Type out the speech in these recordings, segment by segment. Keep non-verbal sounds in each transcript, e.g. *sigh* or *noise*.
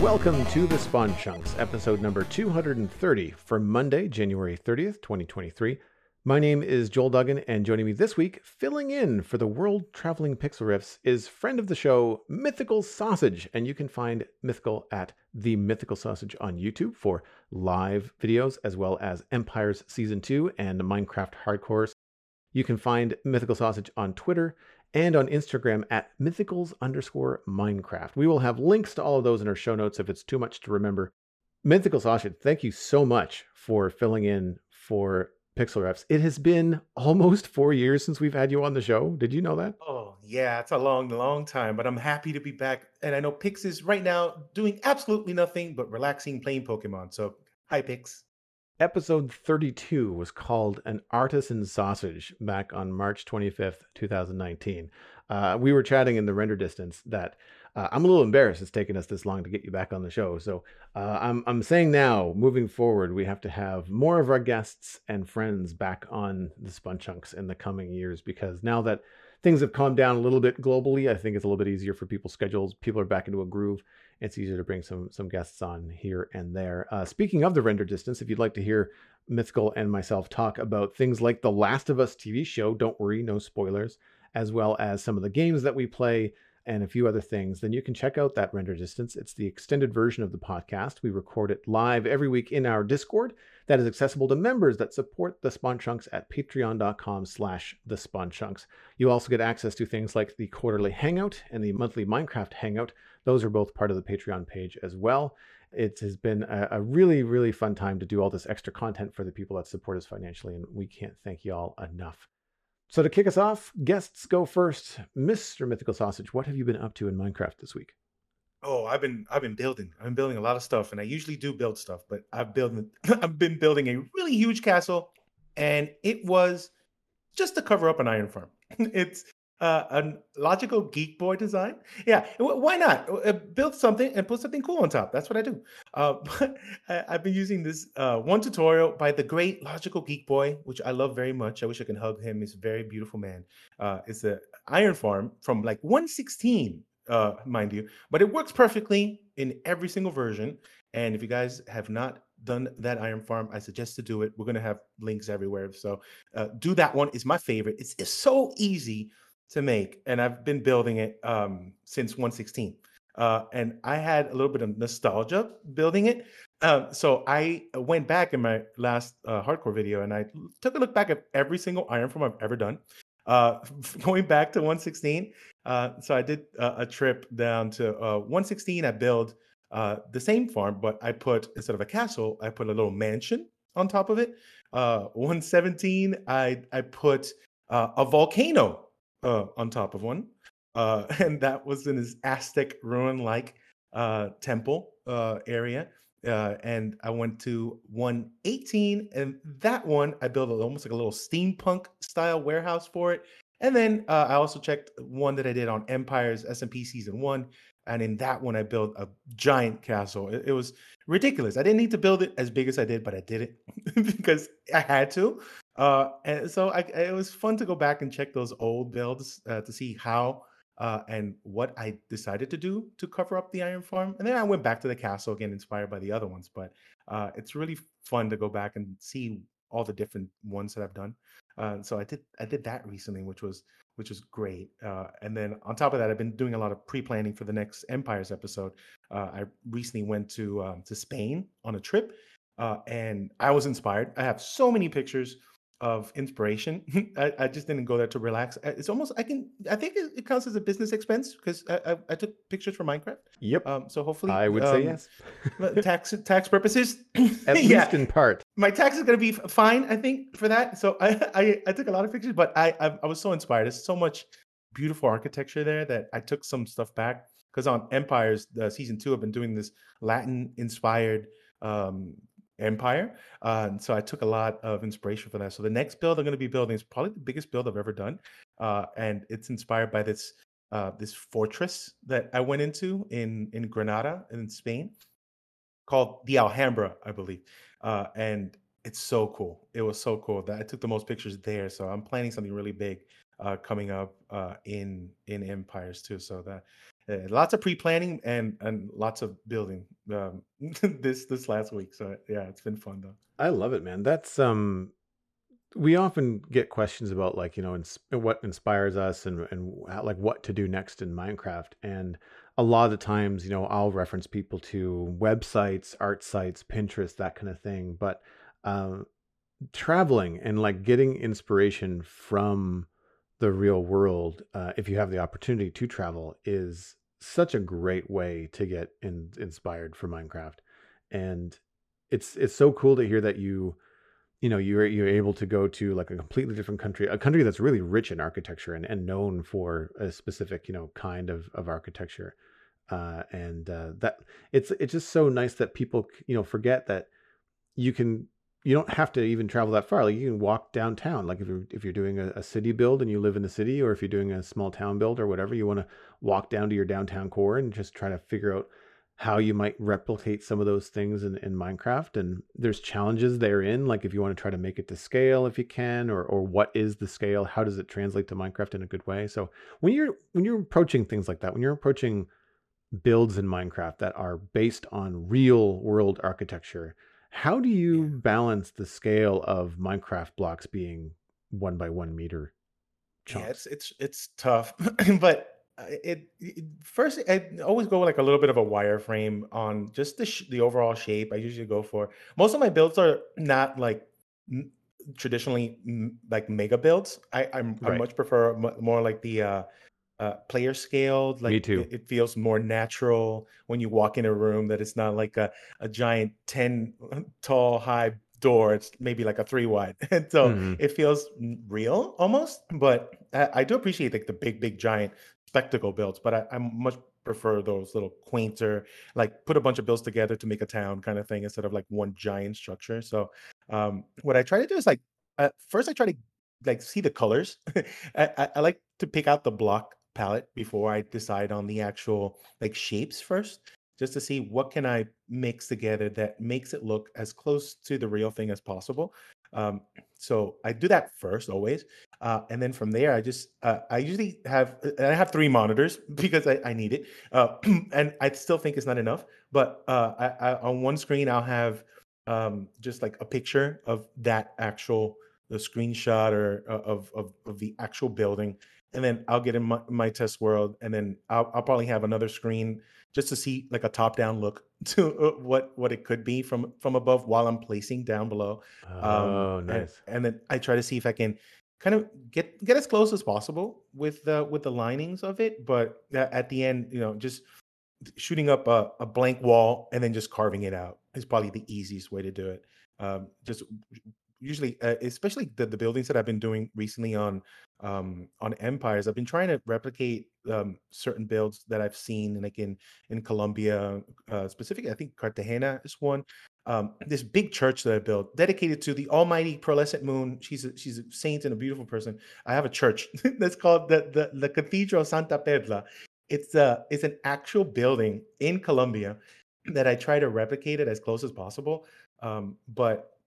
Welcome to the Spawn Chunks, episode number 230 for Monday, January 30th, 2023. My name is Joel Duggan, and joining me this week, filling in for the world traveling Pixlriffs, is friend of the show, Mythical Sausage. And you can find Mythical at The Mythical Sausage on YouTube for live videos, as well as Empires Season 2 and Minecraft Hardcores. You can find Mythical Sausage on Twitter and on Instagram at mythicals underscore Minecraft. We will have links to all of those in our show notes if it's too much to remember. Mythical Sausage, thank you so much for filling in for Pixlriffs. It has been almost *laughs* four years since we've had you on the show. Did you know that? Oh, yeah, it's a long, long time, but I'm happy to be back. And I know Pix is right now doing absolutely nothing but relaxing playing Pokemon. So, hi, Pix. Episode 32 was called An Artisan Sausage back on March 25th, 2019. Uh, we were chatting in the render distance that uh, I'm a little embarrassed it's taken us this long to get you back on the show. So uh, I'm, I'm saying now, moving forward, we have to have more of our guests and friends back on the Spawn Chunks in the coming years because now that things have calmed down a little bit globally, I think it's a little bit easier for people's schedules. People are back into a groove. It's easier to bring some some guests on here and there. Uh, speaking of the render distance, if you'd like to hear Mythical and myself talk about things like the Last of Us TV show, don't worry, no spoilers, as well as some of the games that we play and a few other things, then you can check out that render distance. It's the extended version of the podcast. We record it live every week in our Discord that is accessible to members that support the Spawn Chunks at patreon.com slash the Spawn Chunks. You also get access to things like the quarterly hangout and the monthly Minecraft hangout. Those are both part of the Patreon page as well. It has been a, a really, really fun time to do all this extra content for the people that support us financially, and we can't thank you all enough. So to kick us off, guests go first. Mr. Mythical Sausage, what have you been up to in Minecraft this week? Oh, I've been I've been building. I've been building a lot of stuff, and I usually do build stuff, but I've built *clears throat* I've been building a really huge castle, and it was just to cover up an iron farm. *laughs* it's uh, a Logical Geekboy design. Yeah, why not uh, build something and put something cool on top? That's what I do. Uh, *laughs* but I, have been using this uh, one tutorial by the great Logical Geekboy, which I love very much. I wish I could hug him. He's a very beautiful man. Uh, it's an iron farm from like 116, uh, mind you, but it works perfectly in every single version. And if you guys have not done that iron farm, I suggest to do it. We're gonna have links everywhere, so uh, do that one. It's my favorite. It's, it's so easy to make, and I've been building it um, since 116. Uh, and I had a little bit of nostalgia building it. Uh, so I went back in my last uh, hardcore video and I took a look back at every single iron farm I've ever done. Uh, *laughs* going back to 116. Uh, so I did a trip down to 116. I built the same farm, but I put instead of a castle, I put a little mansion on top of it. 117, I I put a volcano uh, on top of one. Uh, *laughs* and that was in his Aztec ruin like uh, temple uh, area. Uh, and I went to 118, and that one I built almost like a little steampunk style warehouse for it. And then uh, I also checked one that I did on Empires SMP season one, and in that one I built a giant castle. It, it was ridiculous. I didn't need to build it as big as I did, but I did it *laughs* because I had to. Uh, and so I, it was fun to go back and check those old builds uh, to see how uh, and what I decided to do to cover up the iron farm. And then I went back to the castle again, inspired by the other ones. But uh, it's really fun to go back and see all the different ones that I've done. Uh, so I did I did that recently, which was which was great. And then on top of that, I've been doing a lot of pre planning for the next Empires episode. I recently went to um, to Spain on a trip, and I was inspired. I have so many pictures of inspiration. *laughs* I, I, just didn't go there to relax. It's almost I can I think it, it counts as a business expense because I, I, I, took pictures for Minecraft. Yep. Um, so hopefully I would um, say yes. *laughs* tax tax purposes. *laughs* At yeah. least in part. My tax is gonna be fine, I think, for that. So I I, I took a lot of pictures, but I, I I was so inspired. There's so much beautiful architecture there that I took some stuff back because on Empires, the season two, I've been doing this Latin inspired um, empire. Uh, and so I took a lot of inspiration for that. So the next build I'm going to be building is probably the biggest build I've ever done, uh, and it's inspired by this uh, this fortress that I went into in in Granada in Spain, called the Alhambra, I believe, uh, and it's so cool. It was so cool that I took the most pictures there. So I'm planning something really big uh, coming up uh, in in Empires too. So that uh, lots of pre planning and and lots of building um, *laughs* this this last week. So yeah, it's been fun though. I love it, man. That's um we often get questions about like you know ins- what inspires us and and how, like what to do next in Minecraft and a lot of the times you know I'll reference people to websites art sites Pinterest that kind of thing but um, traveling and like getting inspiration from the real world uh, if you have the opportunity to travel is such a great way to get in, inspired for Minecraft. And it's it's so cool to hear that you you know you're you're able to go to like a completely different country a country that's really rich in architecture and, and known for a specific you know kind of of architecture. Uh, and uh, that it's it's just so nice that people you know forget that you can you don't have to even travel that far like you can walk downtown like if you're if you're doing a, a city build and you live in the city or if you're doing a small town build or whatever you want to walk down to your downtown core and just try to figure out how you might replicate some of those things in, in Minecraft. And there's challenges therein, like if you want to try to make it to scale if you can, or or what is the scale? How does it translate to Minecraft in a good way? So when you're when you're approaching things like that, when you're approaching builds in Minecraft that are based on real world architecture, how do you balance the scale of Minecraft blocks being one by one meter? Chunks? Yeah, it's it's it's tough, *clears throat* but it, it, first I always go with like a little bit of a wireframe on just the sh- the overall shape. I usually go for most of my builds are not like m- traditionally m- like mega builds. I I'm, I much prefer m- more like the uh, uh, player scaled. Like Me too. It, it feels more natural when you walk in a room. That it's not like a a giant ten *laughs* tall high door it's maybe like a three wide *laughs* and so mm-hmm. it feels real almost but I, I, do appreciate like the big big giant spectacle builds, but I, I much prefer those little quainter, like put a bunch of bills together to make a town kind of thing instead of like one giant structure. So um, what I try to do is like uh, first I try to like see the colors. *laughs* I, I, I like to pick out the block palette before I decide on the actual like shapes first, just to see what can I mix together that makes it look as close to the real thing as possible. Um, so I do that first always, uh, and then from there I just uh, I usually have I have three monitors *laughs* because I, I need it, uh, *clears throat* and I still think it's not enough. But uh, I, I, on one screen I'll have um, just like a picture of that actual the screenshot or uh, of, of of the actual building, and then I'll get in my, my test world, and then I'll, I'll probably have another screen just to see like a top down look *laughs* to uh, what what it could be from from above while I'm placing down below. Oh, um, nice. And, and, then I try to see if I can kind of get get as close as possible with the with the linings of it, but at the end, you know, just shooting up a, a blank wall and then just carving it out is probably the easiest way to do it. Um, just usually, uh, especially the, the buildings that I've been doing recently on um, on empires, I've been trying to replicate um, certain builds that I've seen, like in in Colombia, uh, specifically, I think Cartagena is one. Um, this big church that I built, dedicated to the Almighty Pearlescent Moon. She's a, she's a saint and a beautiful person. I have a church *laughs* that's called the the, the Cathedral Santa Perla. It's a uh, it's an actual building in Colombia that I try to replicate it as close as possible. Um, but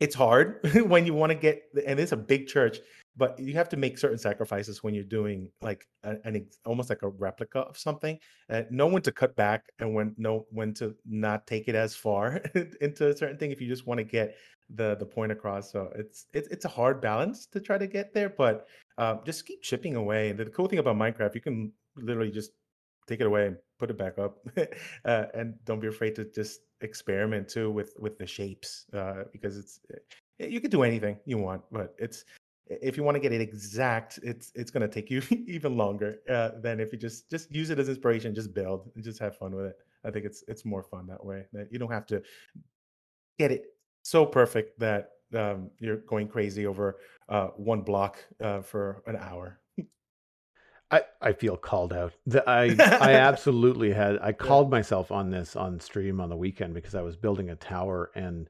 it's hard *laughs* when you want to get and it's a big church but you have to make certain sacrifices when you're doing like an, almost like a replica of something uh, know when to cut back and when know when to not take it as far *laughs* into a certain thing if you just want to get the the point across so it's it's, it's a hard balance to try to get there but uh, just keep chipping away and the cool thing about minecraft you can literally just take it away and put it back up *laughs* uh, and don't be afraid to just experiment too with with the shapes uh, because it's eh, you could do anything you want but it's if you want to get it exact it's it's going to take you *laughs* even longer uh, than if you just just use it as inspiration just build and just have fun with it. I think it's it's more fun that way that you don't have to get it so perfect that um, you're going crazy over uh, one block uh, for an hour I, I feel called out. I *laughs* I absolutely had I called yeah. myself on this on stream on the weekend because I was building a tower and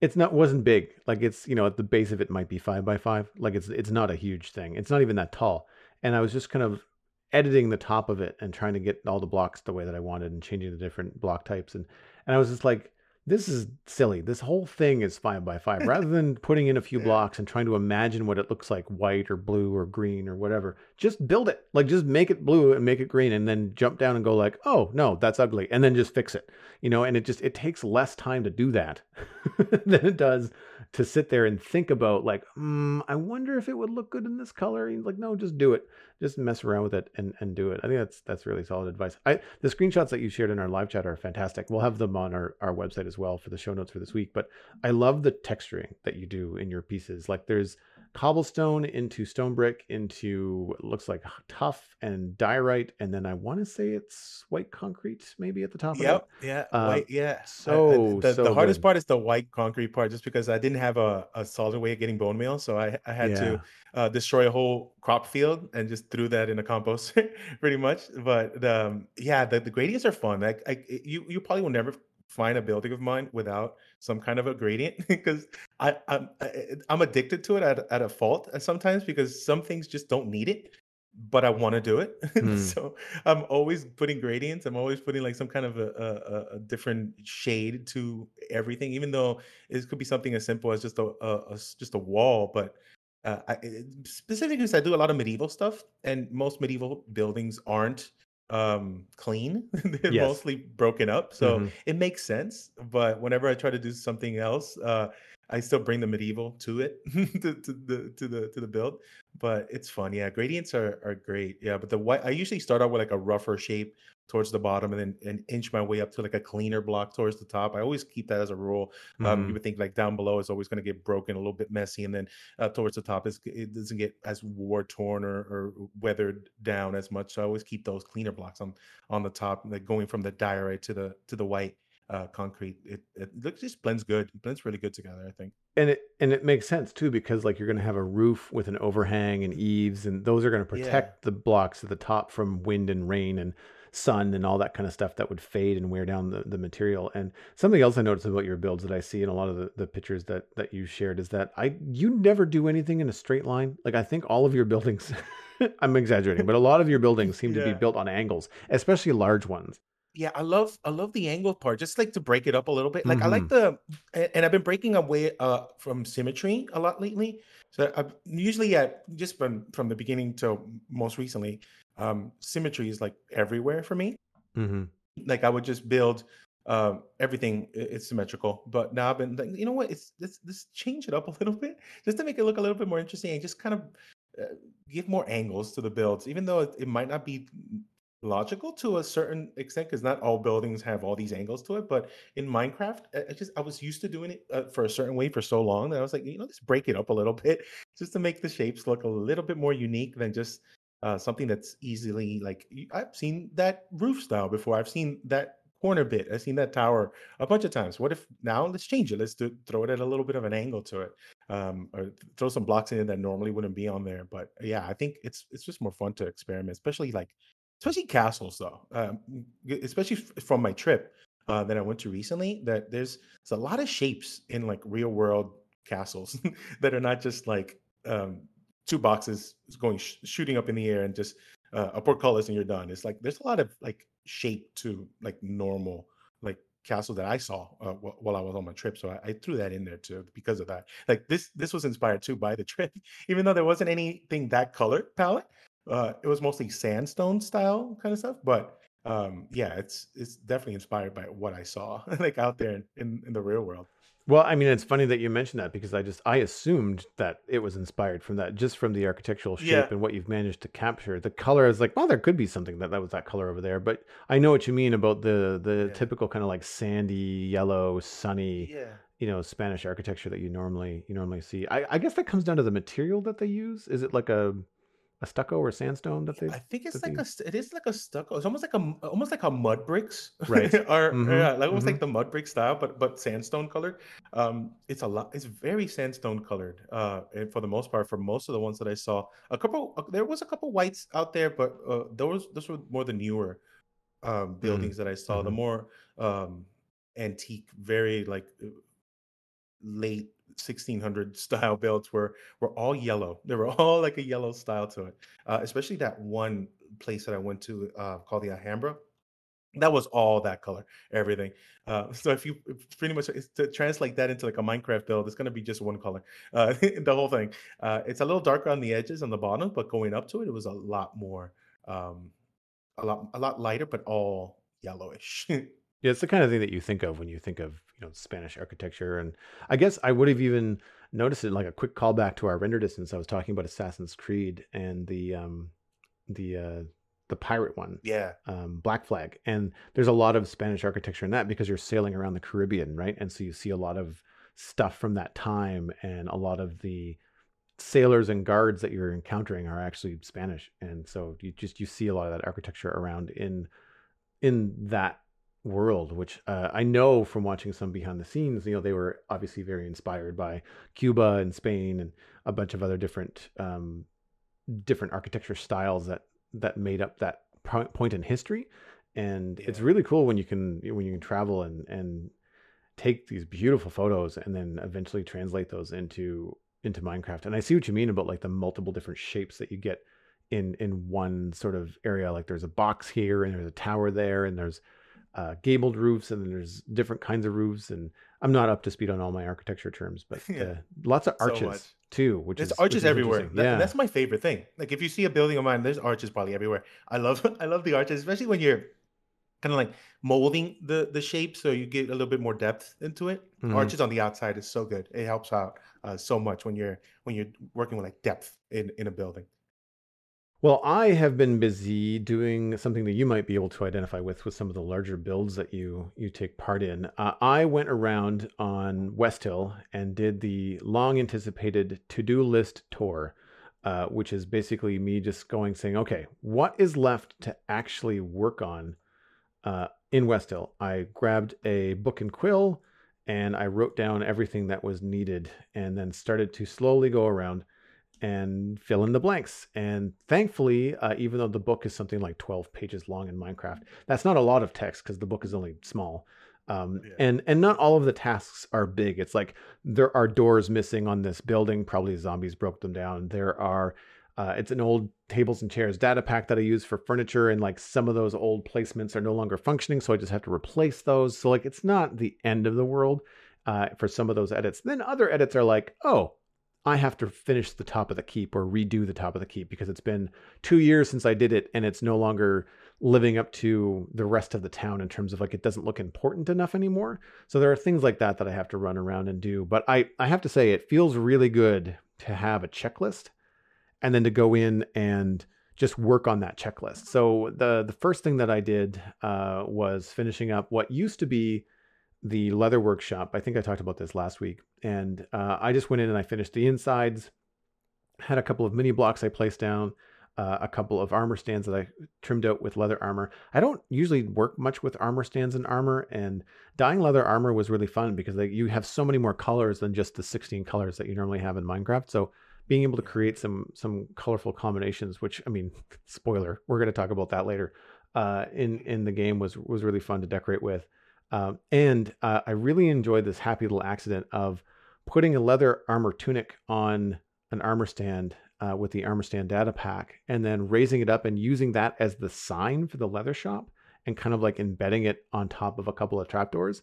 it's not wasn't big. Like it's you know at the base of it might be five by five. Like it's it's not a huge thing. It's not even that tall. And I was just kind of editing the top of it and trying to get all the blocks the way that I wanted and changing the different block types and and I was just like this is silly. This whole thing is five by five. Rather than *laughs* putting in a few Yeah. blocks and trying to imagine what it looks like, white or blue or green or whatever, just build it. Like just make it blue and make it green, and then jump down and go like, oh no, that's ugly, and then just fix it. You know, and it just it takes less time to do that *laughs* than it does to sit there and think about like, mm, I wonder if it would look good in this color. And like, no, just do it. Just mess around with it and, and do it. I think that's that's really solid advice. I the screenshots that you shared in our live chat are fantastic. We'll have them on our, our website as well for the show notes for this week. But I love the texturing that you do in your pieces. Like there's cobblestone into stone brick into what looks like tuff and diorite, and then I want to say it's white concrete maybe at the top of it. Yep. Yeah. Uh, white, yeah. I- I- so, the, so the hardest good. part is the white concrete part, just because I didn't have a, a solid way of getting bone meal, so I I had Yeah. to uh, destroy a whole crop field and just threw that in a compost, *laughs* pretty much. But um, yeah, the, the gradients are fun. Like I, you you probably will never find a building of mine without some kind of a gradient *laughs* because I I'm I, I'm addicted to it at at a fault uh, sometimes because some things just don't need it, but I want to do it. *laughs* Hmm. so I'm always putting gradients. I'm always putting like some kind of a, a, a- different shade to everything, even though it could be something as simple as just a, a- just a wall. But uh, I, specifically, because I do a lot of medieval stuff, and most medieval buildings aren't um clean *laughs* they're Yes. mostly broken up so Mhm. it makes sense but whenever i try to do something else uh i still bring the medieval to it *laughs* to, to the to the to the build but it's fun. Yeah gradients are are great. Yeah but the white i usually start out with like a rougher shape towards the bottom and then and inch my way up to like a cleaner block towards the top. I always keep that as a rule. Um Mhm. you would think like down below is always going to get broken a little bit messy and then uh, towards the top is it doesn't get as war torn or, or weathered down as much. So i always keep those cleaner blocks on on the top like going from the diorite to the to the white uh concrete it, it looks just blends good it blends really good together i think. And it and it makes sense too because like you're going to have a roof with an overhang and eaves and those are going to yeah. protect the blocks at the top from wind and rain and sun and all that kind of stuff that would fade and wear down the, the material. And something else i noticed about your builds that i see in a lot of the, the pictures that that you shared is that i you never do anything in a straight line. Like i think all of your buildings *laughs* i'm exaggerating but a lot of your buildings seem to be built on angles especially large ones Yeah, I love I love the angle part. Just like to break it up a little bit. Like I like hmm the and I've been breaking away uh from symmetry a lot lately. So I've usually at just from from the beginning to most recently, um symmetry is like everywhere for me. hmm Like I would just build um everything it's symmetrical. But now I've been like, you know what? It's let's let's change it up *laughs* a little bit just to make it look a little bit more interesting and just kind of uh, give more angles to the builds, even though it, it might not be logical to a certain extent because not all buildings have all these angles to it but in minecraft i just i was used to doing it uh, for a certain way for so long that i was like you know let's break it up a little *laughs* bit just to make the shapes look a little bit more unique than just uh, something that's easily like i've seen that roof style before. I've seen that corner bit. I've seen that tower a bunch of times. What if now let's change it. Let's do, throw it at a little bit of an angle to it um, or throw some blocks in that normally wouldn't be on there. But yeah i think it's it's just more fun to experiment especially like especially castles though um, especially from my trip uh, that i went to recently that there's, there's a lot of shapes in like real world castles *laughs* that are not just like um, two boxes going sh- shooting up in the air and just uh, a portcullis and you're done. It's like there's a lot of like shape to like normal like castle that i saw uh, wh- while i was on my trip. So I, I threw that in there too because of that. Like this this was inspired too by the trip *laughs* even though there wasn't anything that color palette uh, it was mostly sandstone style kind of stuff, but um, yeah, it's it's definitely inspired by what I saw *laughs* like out there in, in, in the real world. Well, I mean, it's funny that you mentioned that because I just I assumed that it was inspired from that, just from the architectural shape Yeah, and what you've managed to capture. The color is like, well, there could be something that that was that color over there, but I know what you mean about the the yeah, typical kind of like sandy, yellow, sunny, yeah. you know, Spanish architecture that you normally you normally see. I, I guess that comes down to the material that they use. Is it like a a stucco or sandstone that they I think it's like they a it is like a stucco. It's almost like a almost like a mud bricks right? *laughs* or Mm-hmm. yeah, like almost Mm-hmm. like the mud brick style, but but sandstone colored. Um, it's a lot. It's very sandstone colored. Uh, and for the most part, for most of the ones that I saw, a couple uh, there was a couple whites out there, but uh, those those were more the newer um buildings that I saw. The Mm-hmm. more um antique, very like uh, late 1600 style belts were were all yellow. They were *laughs* all like a yellow style to it. Uh, especially that one place that I went to uh, called the Alhambra. that was all that color, everything. Uh, *laughs* so if you pretty much to translate that into like a Minecraft build, it's gonna be just one color, *laughs* uh, the whole thing. Uh, it's a little darker on the edges on the bottom, but going up to it, it was a lot more, um, a lot a lot lighter, but all yellowish. Yeah, it's the kind of thing that you think of when you think of you know Spanish architecture, and I guess I would have even noticed it like a quick callback to our render distance. I was talking about Assassin's Creed and the um, the uh, the pirate one, yeah, um, Black Flag, and there's a lot of Spanish architecture in that because you're sailing around the Caribbean, right? And so you see a lot of stuff from that time, and a lot of the sailors and guards that you're encountering are actually Spanish, and so you just you see a lot of that architecture around in in that world, which uh, I know from watching some behind the scenes, you know, they were obviously very inspired by Cuba and Spain and a bunch of other different um, different architecture styles that that made up that point in history. And yeah. it's really cool when you can when you can travel and and take these beautiful photos and then eventually translate those into into Minecraft. And I see what you mean about like the multiple different shapes that you get in in one sort of area. Like there's a box here and there's a tower there and there's uh, gabled roofs, and then there's different kinds of roofs. And I'm not up to speed on all my architecture terms, but *laughs* yeah. uh, lots of arches so too. Which there's is arches which everywhere. That, yeah, that's my favorite thing. Like if you see a building of mine, there's arches probably everywhere. I love *laughs* I love the arches, especially when you're kind of like molding the the shape so you get a little bit more depth into it. Mm-hmm. Arches on the outside is so good. It helps out uh, so much when you're when you're working with like depth in in a building. Well, I have been busy doing something that you might be able to identify with with some of the larger builds that you you take part in. Uh, I went around on West Hill and did the long anticipated to do list tour, uh, which is basically me just going saying, okay, what is left to actually work on uh, in West Hill? I grabbed a book and quill and I wrote down everything that was needed and then started to slowly go around and fill in the blanks. And thankfully, uh, even though the book is something like 12 pages long in Minecraft, that's not a lot of text because the book is only small. Um, yeah. and and not all of the tasks are big. It's like there are doors missing on this building. Probably zombies broke them down. There are. Uh, it's an old tables and chairs data pack that I use for furniture, and like some of those old placements are no longer functioning, so I just have to replace those. So like it's not the end of the world uh, for some of those edits. Then other edits are like, oh, I have to finish the top of the keep or redo the top of the keep because it's been two years since I did it and it's no longer living up to the rest of the town in terms of like it doesn't look important enough anymore. So there are things like that that I have to run around and do. But I, I have to say, it feels really good to have a checklist and then to go in and just work on that checklist. So the the first thing that I did uh, was finishing up what used to be the leather workshop. I think I talked about this last week. And uh, I just went in and I finished the insides, had a couple of mini blocks I placed down, uh, a couple of armor stands that I trimmed out with leather armor. I don't usually work much with armor stands and armor, and dyeing leather armor was really fun because they, you have so many more colors than just the 16 colors that you normally have in Minecraft. So being able to create some some colorful combinations, which I mean, *laughs* spoiler, we're going to talk about that later. Uh, in in the game was was really fun to decorate with. Um, and uh, I really enjoyed this happy little accident of putting a leather armor tunic on an armor stand uh, with the armor stand data pack and then raising it up and using that as the sign for the leather shop and kind of like embedding it on top of a couple of trapdoors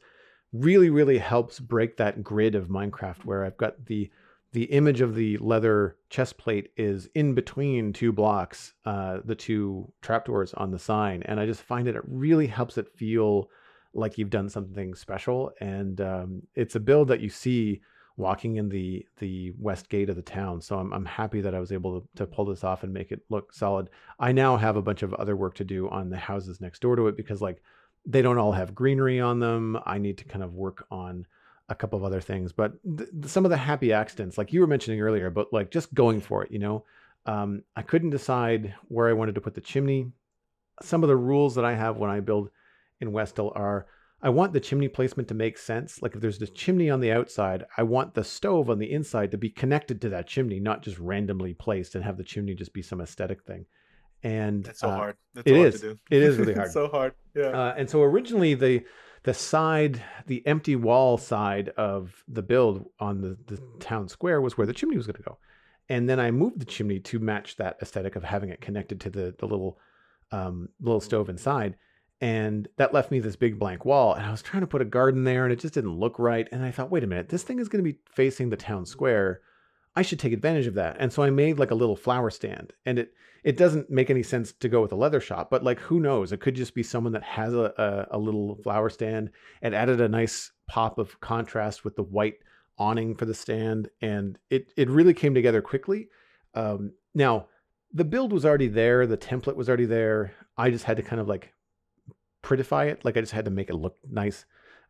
really really helps break that grid of minecraft where i've got the the image of the leather chest plate is in between two blocks uh, the two trapdoors on the sign. And i just find that it really helps it feel like you've done something special. And um, it's a build that you see walking in the the west gate of the town. So I'm I'm happy that I was able to, to pull this off and make it look solid. I now have a bunch of other work to do on the houses next door to it because like they don't all have greenery on them. I need to kind of work on a couple of other things, but th- some of the happy accidents, like you were mentioning earlier, but like just going for it, you know, um, I couldn't decide where I wanted to put the chimney. Some of the rules that I have when I build in West Hill are I want the chimney placement to make sense. Like if there's the chimney on the outside, I want the stove on the inside to be connected to that chimney, not just randomly placed and have the chimney just be some aesthetic thing. And that's so uh, hard. That's it is. It is really *laughs* hard. It's so hard. Yeah. Uh, and so originally the the side, the empty wall side of the build on the, the town square was where the chimney was going to go. And then I moved the chimney to match that aesthetic of having it connected to the the little um, little stove inside And that left me this big blank wall. And I was trying to put a garden there and it just didn't look right. And I thought, wait a minute, this thing is going to be facing the town square. I should take advantage of that. And so I made like a little flower stand. And it it doesn't make any sense to go with a leather shop, but like who knows? It could just be someone that has a, a, a little flower stand and added a nice pop of contrast with the white awning for the stand. And it it really came together quickly. Um, now the build was already there, the template was already there. I just had to kind of like prettify it. Like I just had to make it look nice.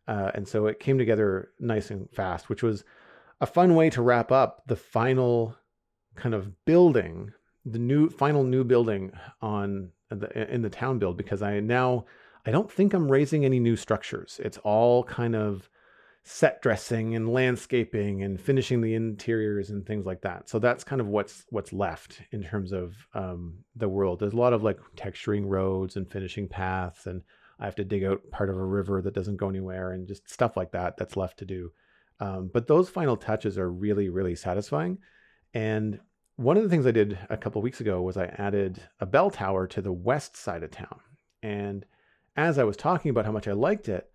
Uh, and so it came together nice and fast, which was a fun way to wrap up the final kind of building, the new final new building on the, in the town build because I now I don't think I'm raising any new structures. It's all kind of set dressing and landscaping and finishing the interiors and things like that. So that's kind of what's what's left in terms of um, the world. There's a lot of like texturing roads and finishing paths, and I have to dig out part of a river that doesn't go anywhere, and just stuff like that that's left to do. Um, but those final touches are really really satisfying. And one of the things I did a couple weeks ago was I added a bell tower to the west side of town, and as I was talking about how much I liked it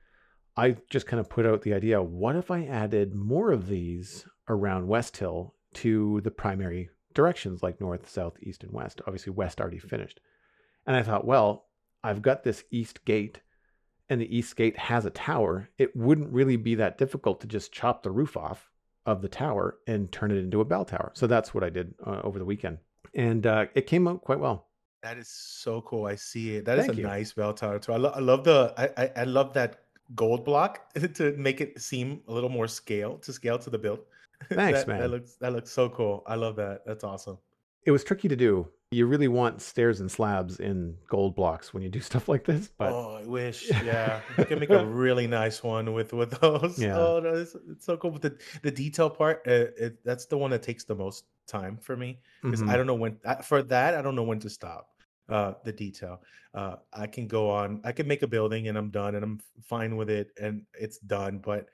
I just kind of put out the idea what if I added more of these around West Hill to the primary directions like north, south, east, and west? Obviously, west already finished. And I thought, well, I've got this east gate, and the east gate has a tower. It wouldn't really be that difficult to just chop the roof off of the tower and turn it into a bell tower. So that's what I did uh, over the weekend. And uh, it came out quite well. That is so cool. I see it. That Thank is a you. nice bell tower too. I, lo- I love the I, I, I love that gold block *laughs* to make it seem a little more scale to scale to the build. *laughs* Thanks, that, man. That looks that looks so cool. I love that. That's awesome. It was tricky to do. You really want stairs and slabs in gold blocks when you do *laughs* stuff like this. But oh, I wish. *laughs* Yeah, you can make a really nice one with with those. Yeah. Oh, no, it's, it's so cool. But the the detail part, uh, it, that's the one that takes the most time for me because mm-hmm. I don't know when for that I don't know when to stop uh, the detail. Uh, I can go on, I can make a building and I'm done and I'm fine with it and it's done. But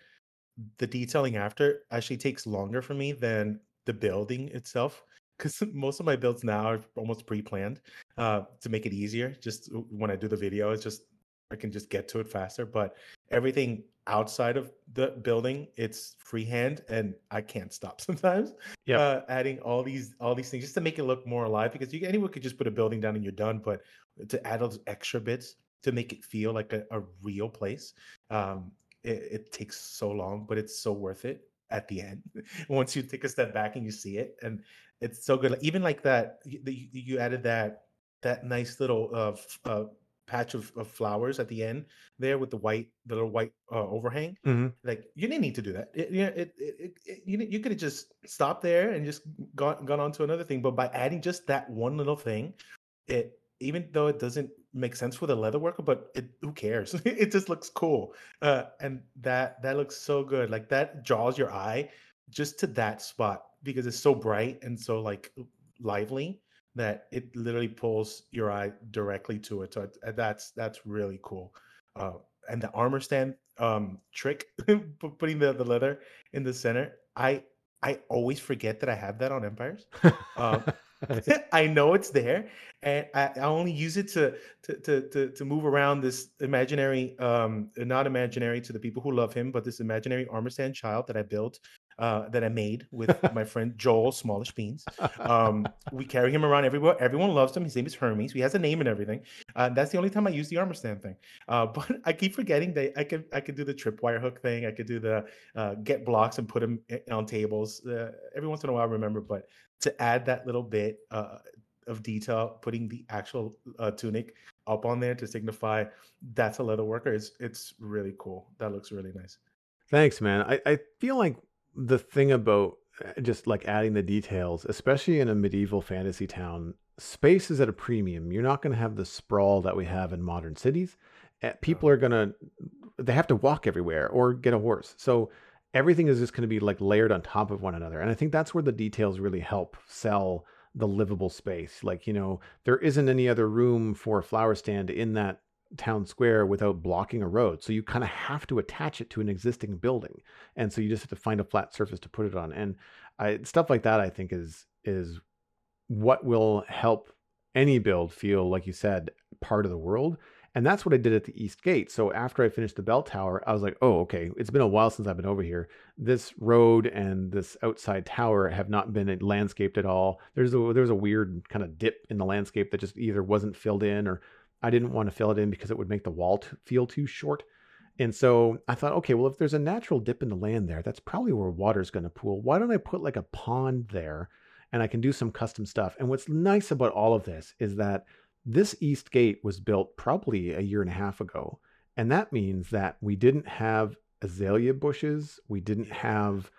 the detailing after actually takes longer for me than the building itself because *laughs* most of my builds now are almost pre-planned uh, to make it easier. Just when I do the video, it's just I can just get to it faster. But everything outside of the building, it's freehand, and I can't stop *laughs* sometimes. Yeah, uh, adding all these all these things just to make it look more alive. Because you anyone could just put a building down and you're done, but to add those extra bits to make it feel like a, a real place, um, it, it takes so long, but it's so worth it at the end *laughs* once you take a step back and you see it and it's so good even like that you, you added that that nice little uh, uh patch of, of flowers at the end there with the white the little white uh, overhang mm-hmm. like you didn't need to do that it, it, it, it you, you could have just stopped there and just gone gone on to another thing but by adding just that one little thing it even though it doesn't make sense for the leather worker but it who cares *laughs* it just looks cool uh, and that that looks so good like that draws your eye just to that spot because it's so bright and so like lively that it literally pulls your eye directly to it. So that's that's really cool. Uh, and the armor stand um, trick, *laughs* putting the, the leather in the center. I I always forget that I have that on Empires. *laughs* Um, *laughs* I know it's there, and I, I only use it to, to to to to move around this imaginary, um, not imaginary to the people who love him, but this imaginary armor stand child that I built uh, that I made with *laughs* my friend Joel Smallishbeans. Um, we carry him around everywhere. Everyone loves him. His name is Hermes. He has a name and everything. Uh, that's the only time I use the armor stand thing. Uh, *laughs* but I keep forgetting that I could I could do the tripwire hook thing. I could do the uh, get blocks and put them on tables. Uh, every once in a while, I remember. But to add that little bit uh, of detail, putting the actual tunic up on there to signify that's a leather worker, it's it's really cool. That looks really nice. Thanks, man. I, I feel like the thing about uh, just like adding the details, especially in a medieval fantasy town, space is at a premium. You're not going to have the sprawl that we have in modern cities. Eh, people are going to, they have to walk everywhere or get a horse. So everything is just going to be like layered on top of one another. And I think that's where the details really help sell the livable space. Like, you know, there isn't any other room for a flower stand in that town square without blocking a road. So you kind of have to attach it to an existing building, and so you just have to find a flat surface to put it on. And I, stuff like that, I think, is is what will help any build feel like you said part of the world. And that's what I did at the East Gate. So after I finished the bell tower, I was like, oh, okay, it's been a while since I've been over here. This road and this outside tower have not been landscaped at all. There's a there's a weird kind of dip in the landscape that just either wasn't filled in or I didn't want to fill it in because it would make the wall t- feel too short. And so I thought, okay, well, if there's a natural dip in the land there, that's probably where water's going to pool. Why don't I put like a pond there and I can do some custom stuff? And what's nice about all of this is that this east gate was built probably a year and a half ago. And that means that we didn't have azalea bushes, we didn't have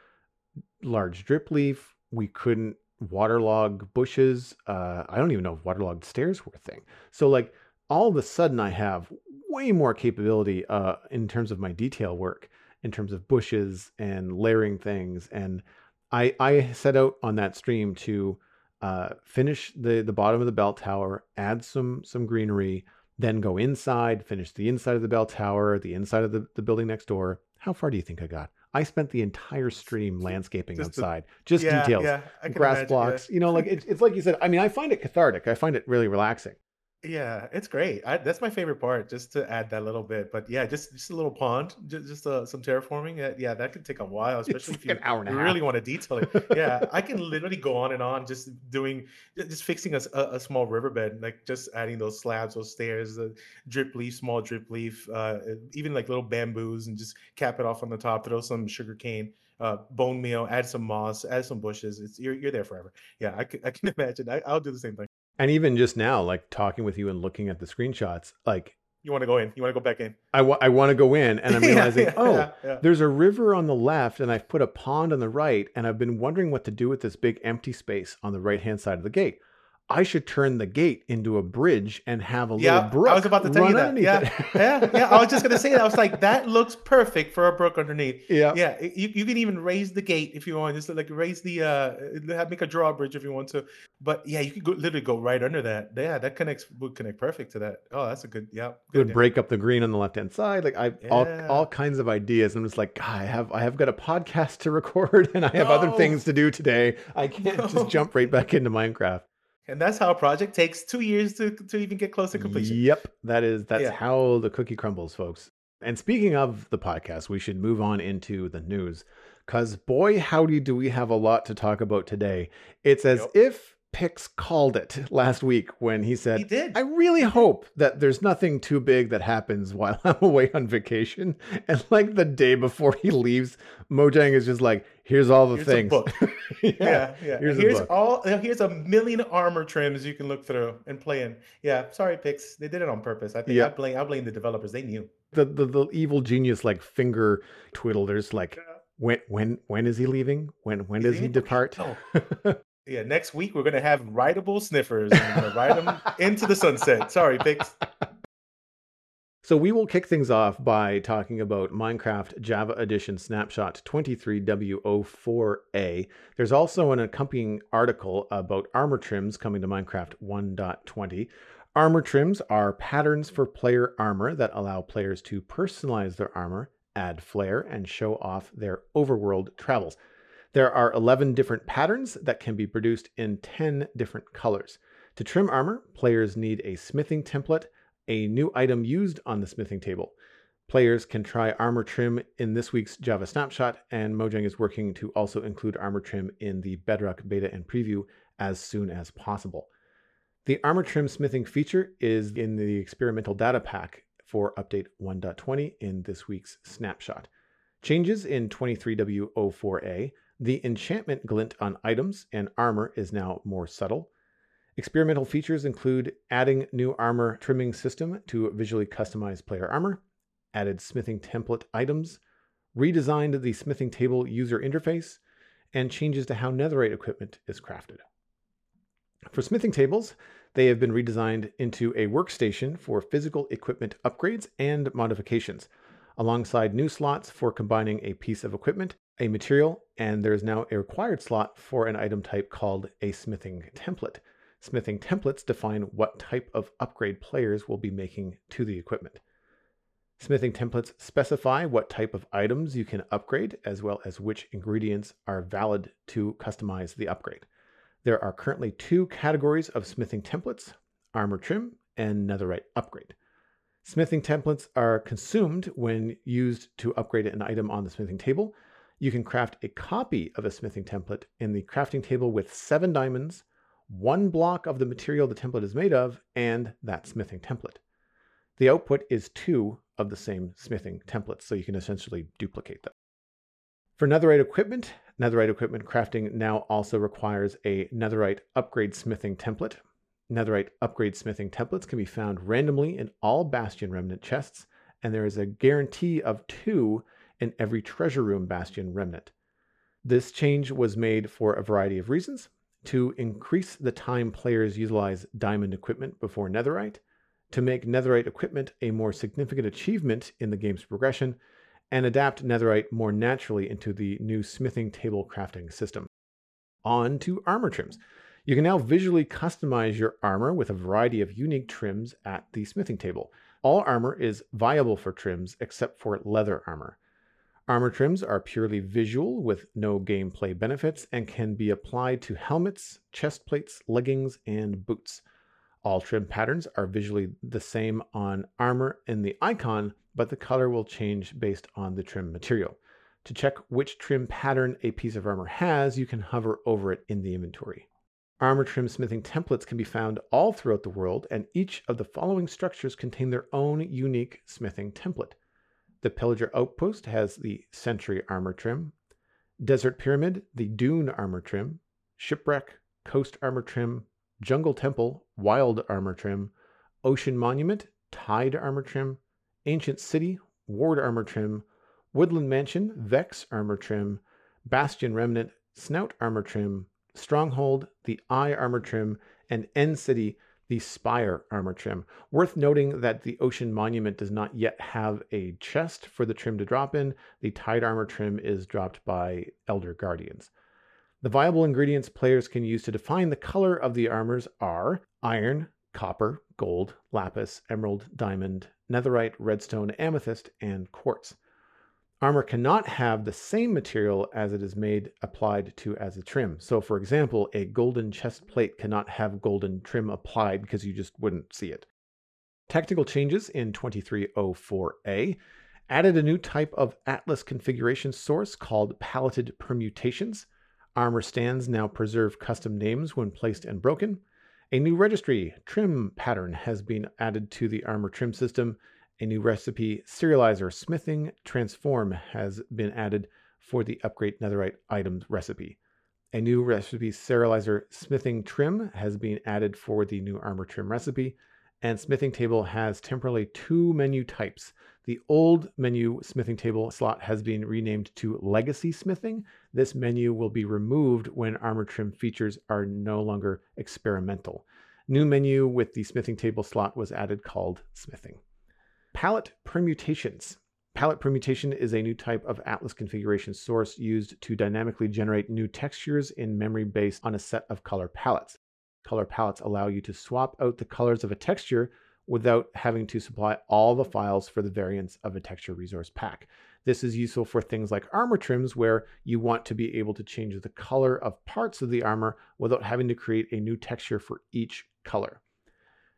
large drip leaf, we couldn't waterlog bushes. Uh, I don't even know if waterlogged stairs were a thing. So, like, all of a sudden, I have way more capability uh, in terms of my detail work, in terms of bushes and layering things. And I, I set out on that stream to uh, finish the, the bottom of the bell tower, add some some greenery, then go inside, finish the inside of the bell tower, the inside of the, the building next door. How far do you think I got? I spent the entire stream landscaping just outside, just yeah, details, yeah, grass imagine, blocks. Yeah. You know, like it's, it's like you said. I mean, I find it cathartic. I find it really relaxing. Yeah, it's great. I, that's my favorite part, just to add that little bit. But yeah, just just a little pond, just, just uh, some terraforming. Yeah, yeah, that could take a while, *laughs* especially if you an hour and a half. really want to detail it. Yeah, I can literally go on and on, just doing, just fixing a, a small riverbed, like just adding those slabs, those stairs, the drip leaf, small drip leaf, uh, even like little bamboos, and just cap it off on the top. Throw some sugar cane, uh, bone meal, add some moss, add some bushes. It's you're you're there forever. Yeah, I can, I can *laughs* imagine. I, I'll do the same thing. And even just now, like talking with you and looking at the screenshots, like you want to go in, you want to go back in. I, I want to go in, and I'm *laughs* realizing, yeah, yeah, oh, yeah, yeah. there's a river on the left, and I've put a pond on the right, and I've been wondering what to do with this big empty space on the right hand side of the gate. I should turn the gate into a bridge and have a yeah, little brook. I was about to tell you that. Yeah, yeah, yeah. I was just gonna say that. I was like, that *laughs* looks perfect for a brook underneath. Yeah, yeah. You, you can even raise the gate if you want. Just like raise the uh, make a drawbridge if you want to. But yeah, you could go, literally go right under that. Yeah, that connects would connect perfect to that. Oh, that's a good. Yeah, good would break up the green on the left hand side. Like I yeah. all all kinds of ideas. I'm just like, God, I have I have got a podcast to record and I have no. other things to do today. I *laughs* can't no. just jump right back into Minecraft and that's how a project takes two years to, to even get close to completion. Yep, that is that's yeah. how the cookie crumbles, folks. And speaking of the podcast, we should move on into the news, because boy, howdy, do we have a lot to talk about today. It's as yep. if Pix called it *laughs* last week when he said, he did. I really hope that there's nothing too big that happens while *laughs* I'm away on vacation. And like the day before he leaves, Mojang is just like, here's all the here's things. *laughs* yeah, yeah, yeah. Here's, here's all uh, here's a million armor trims you can look through and play in. Yeah, sorry, Pix. They did it on purpose. I think yeah. I blame I blame the developers. They knew. The the, the evil genius like finger twiddle. There's like when when when is he leaving? When when does he depart? Oh. Yeah, next week we're gonna have rideable sniffers and we're gonna ride them *laughs* into the sunset. Sorry, Pix. *laughs* So we will kick things off by talking about Minecraft Java Edition Snapshot 23W04A. There's also an accompanying article about armor trims coming to Minecraft 1.20. Armor trims are patterns for player armor that allow players to personalize their armor, add flair, and show off their overworld travels. There are 11 different patterns that can be produced in 10 different colors. To trim armor, players need a smithing template, a new item used on the smithing table. Players can try armor trim in this week's Java snapshot, and Mojang is working to also include armor trim in the Bedrock beta and preview as soon as possible. The armor trim smithing feature is in the experimental data pack for update 1.20 in this week's snapshot. Changes in 23W04A the enchantment glint on items and armor is now more subtle. Experimental features include adding new armor trimming system to visually customize player armor, added smithing template items, redesigned the smithing table user interface, and changes to how netherite equipment is crafted. For smithing tables, they have been redesigned into a workstation for physical equipment upgrades and modifications, alongside new slots for combining a piece of equipment a material, and there is now a required slot for an item type called a smithing template. Smithing templates define what type of upgrade players will be making to the equipment. Smithing templates specify what type of items you can upgrade, as well as which ingredients are valid to customize the upgrade. There are currently two categories of smithing templates armor trim and netherite upgrade. Smithing templates are consumed when used to upgrade an item on the smithing table. You can craft a copy of a smithing template in the crafting table with seven diamonds, one block of the material the template is made of, and that smithing template. The output is two of the same smithing templates, so you can essentially duplicate them. For netherite equipment, netherite equipment crafting now also requires a netherite upgrade smithing template. Netherite upgrade smithing templates can be found randomly in all Bastion Remnant chests, and there is a guarantee of two in every treasure room Bastion Remnant. This change was made for a variety of reasons to increase the time players utilize diamond equipment before netherite, to make netherite equipment a more significant achievement in the game's progression, and adapt netherite more naturally into the new smithing table crafting system. On to armor trims. You can now visually customize your armor with a variety of unique trims at the smithing table. All armor is viable for trims except for leather armor. Armor trims are purely visual with no gameplay benefits and can be applied to helmets, chest plates, leggings, and boots. All trim patterns are visually the same on armor in the icon, but the color will change based on the trim material. To check which trim pattern a piece of armor has, you can hover over it in the inventory. Armor trim smithing templates can be found all throughout the world, and each of the following structures contain their own unique smithing template. The Pillager Outpost has the Sentry armor trim, Desert Pyramid, the Dune armor trim, Shipwreck, Coast armor trim, Jungle Temple, Wild Armor Trim, Ocean Monument, Tide Armor Trim, Ancient City, Ward Armor Trim, Woodland Mansion, Vex Armor Trim, Bastion Remnant, Snout Armor Trim, Stronghold, the Eye Armor Trim, and End City, the Spire Armor Trim. Worth noting that the Ocean Monument does not yet have a chest for the trim to drop in. The Tide Armor Trim is dropped by Elder Guardians. The viable ingredients players can use to define the color of the armors are iron, copper, gold, lapis, emerald, diamond, netherite, redstone, amethyst, and quartz. Armor cannot have the same material as it is made applied to as a trim. So, for example, a golden chest plate cannot have golden trim applied because you just wouldn't see it. Technical changes in 2304A added a new type of Atlas configuration source called paletted permutations. Armor stands now preserve custom names when placed and broken. A new registry trim pattern has been added to the armor trim system. A new recipe serializer smithing transform has been added for the upgrade netherite items recipe. A new recipe serializer smithing trim has been added for the new armor trim recipe. And smithing table has temporarily two menu types the old menu smithing table slot has been renamed to Legacy Smithing. This menu will be removed when armor trim features are no longer experimental. New menu with the smithing table slot was added called Smithing. Palette permutations. Palette permutation is a new type of Atlas configuration source used to dynamically generate new textures in memory based on a set of color palettes. Color palettes allow you to swap out the colors of a texture without having to supply all the files for the variants of a texture resource pack. This is useful for things like armor trims where you want to be able to change the color of parts of the armor without having to create a new texture for each color.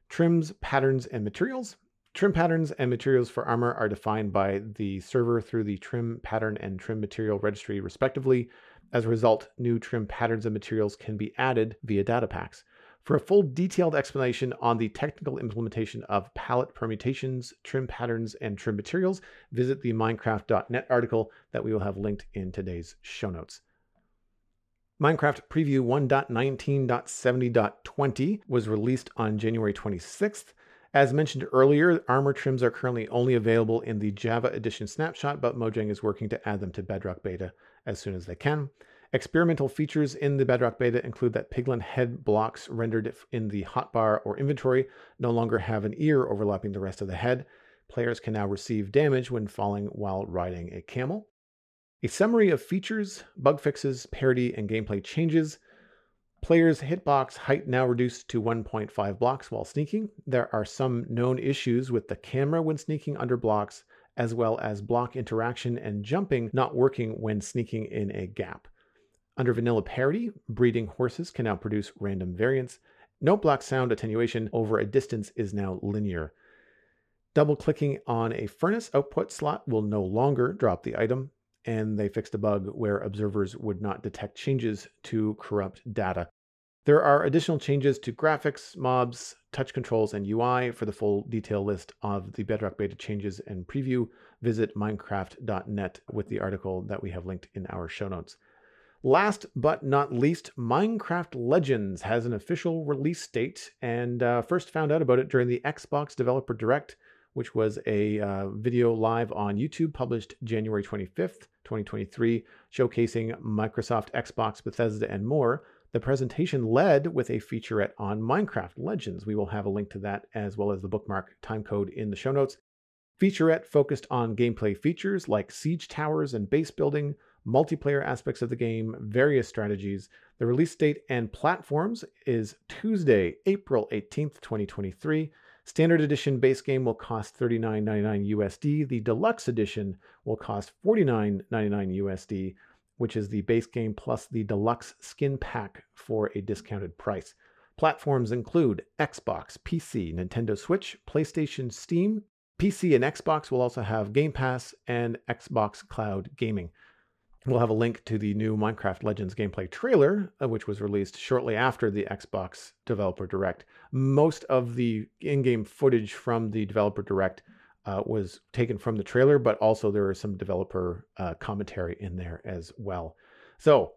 Trims, patterns, and materials. Trim patterns and materials for armor are defined by the server through the trim pattern and trim material registry, respectively. As a result, new trim patterns and materials can be added via data packs. For a full detailed explanation on the technical implementation of palette permutations, trim patterns, and trim materials, visit the Minecraft.net article that we will have linked in today's show notes. Minecraft Preview 1.19.70.20 was released on January 26th. As mentioned earlier, armor trims are currently only available in the Java Edition snapshot, but Mojang is working to add them to Bedrock Beta as soon as they can. Experimental features in the Bedrock beta include that piglin head blocks rendered in the hotbar or inventory no longer have an ear overlapping the rest of the head. Players can now receive damage when falling while riding a camel. A summary of features, bug fixes, parity, and gameplay changes. Players' hitbox height now reduced to 1.5 blocks while sneaking. There are some known issues with the camera when sneaking under blocks, as well as block interaction and jumping not working when sneaking in a gap. Under vanilla parity, breeding horses can now produce random variants. No block sound attenuation over a distance is now linear. Double clicking on a furnace output slot will no longer drop the item, and they fixed a bug where observers would not detect changes to corrupt data. There are additional changes to graphics, mobs, touch controls, and UI. For the full detail list of the Bedrock Beta changes and preview, visit Minecraft.net with the article that we have linked in our show notes. Last but not least, Minecraft Legends has an official release date, and uh, first found out about it during the Xbox Developer Direct, which was a uh, video live on YouTube published January 25th, 2023, showcasing Microsoft, Xbox, Bethesda, and more. The presentation led with a featurette on Minecraft Legends. We will have a link to that as well as the bookmark timecode in the show notes. Featurette focused on gameplay features like siege towers and base building, multiplayer aspects of the game, various strategies. The release date and platforms is Tuesday, April 18th, 2023. Standard edition base game will cost $39.99 USD. The deluxe edition will cost $49.99 USD which is the base game plus the deluxe skin pack for a discounted price. Platforms include Xbox, PC, Nintendo Switch, PlayStation, Steam. PC and Xbox will also have Game Pass and Xbox Cloud Gaming. We'll have a link to the new Minecraft Legends gameplay trailer, uh, which was released shortly after the Xbox Developer Direct. Most of the in game footage from the Developer Direct uh, was taken from the trailer, but also there is some developer uh, commentary in there as well. So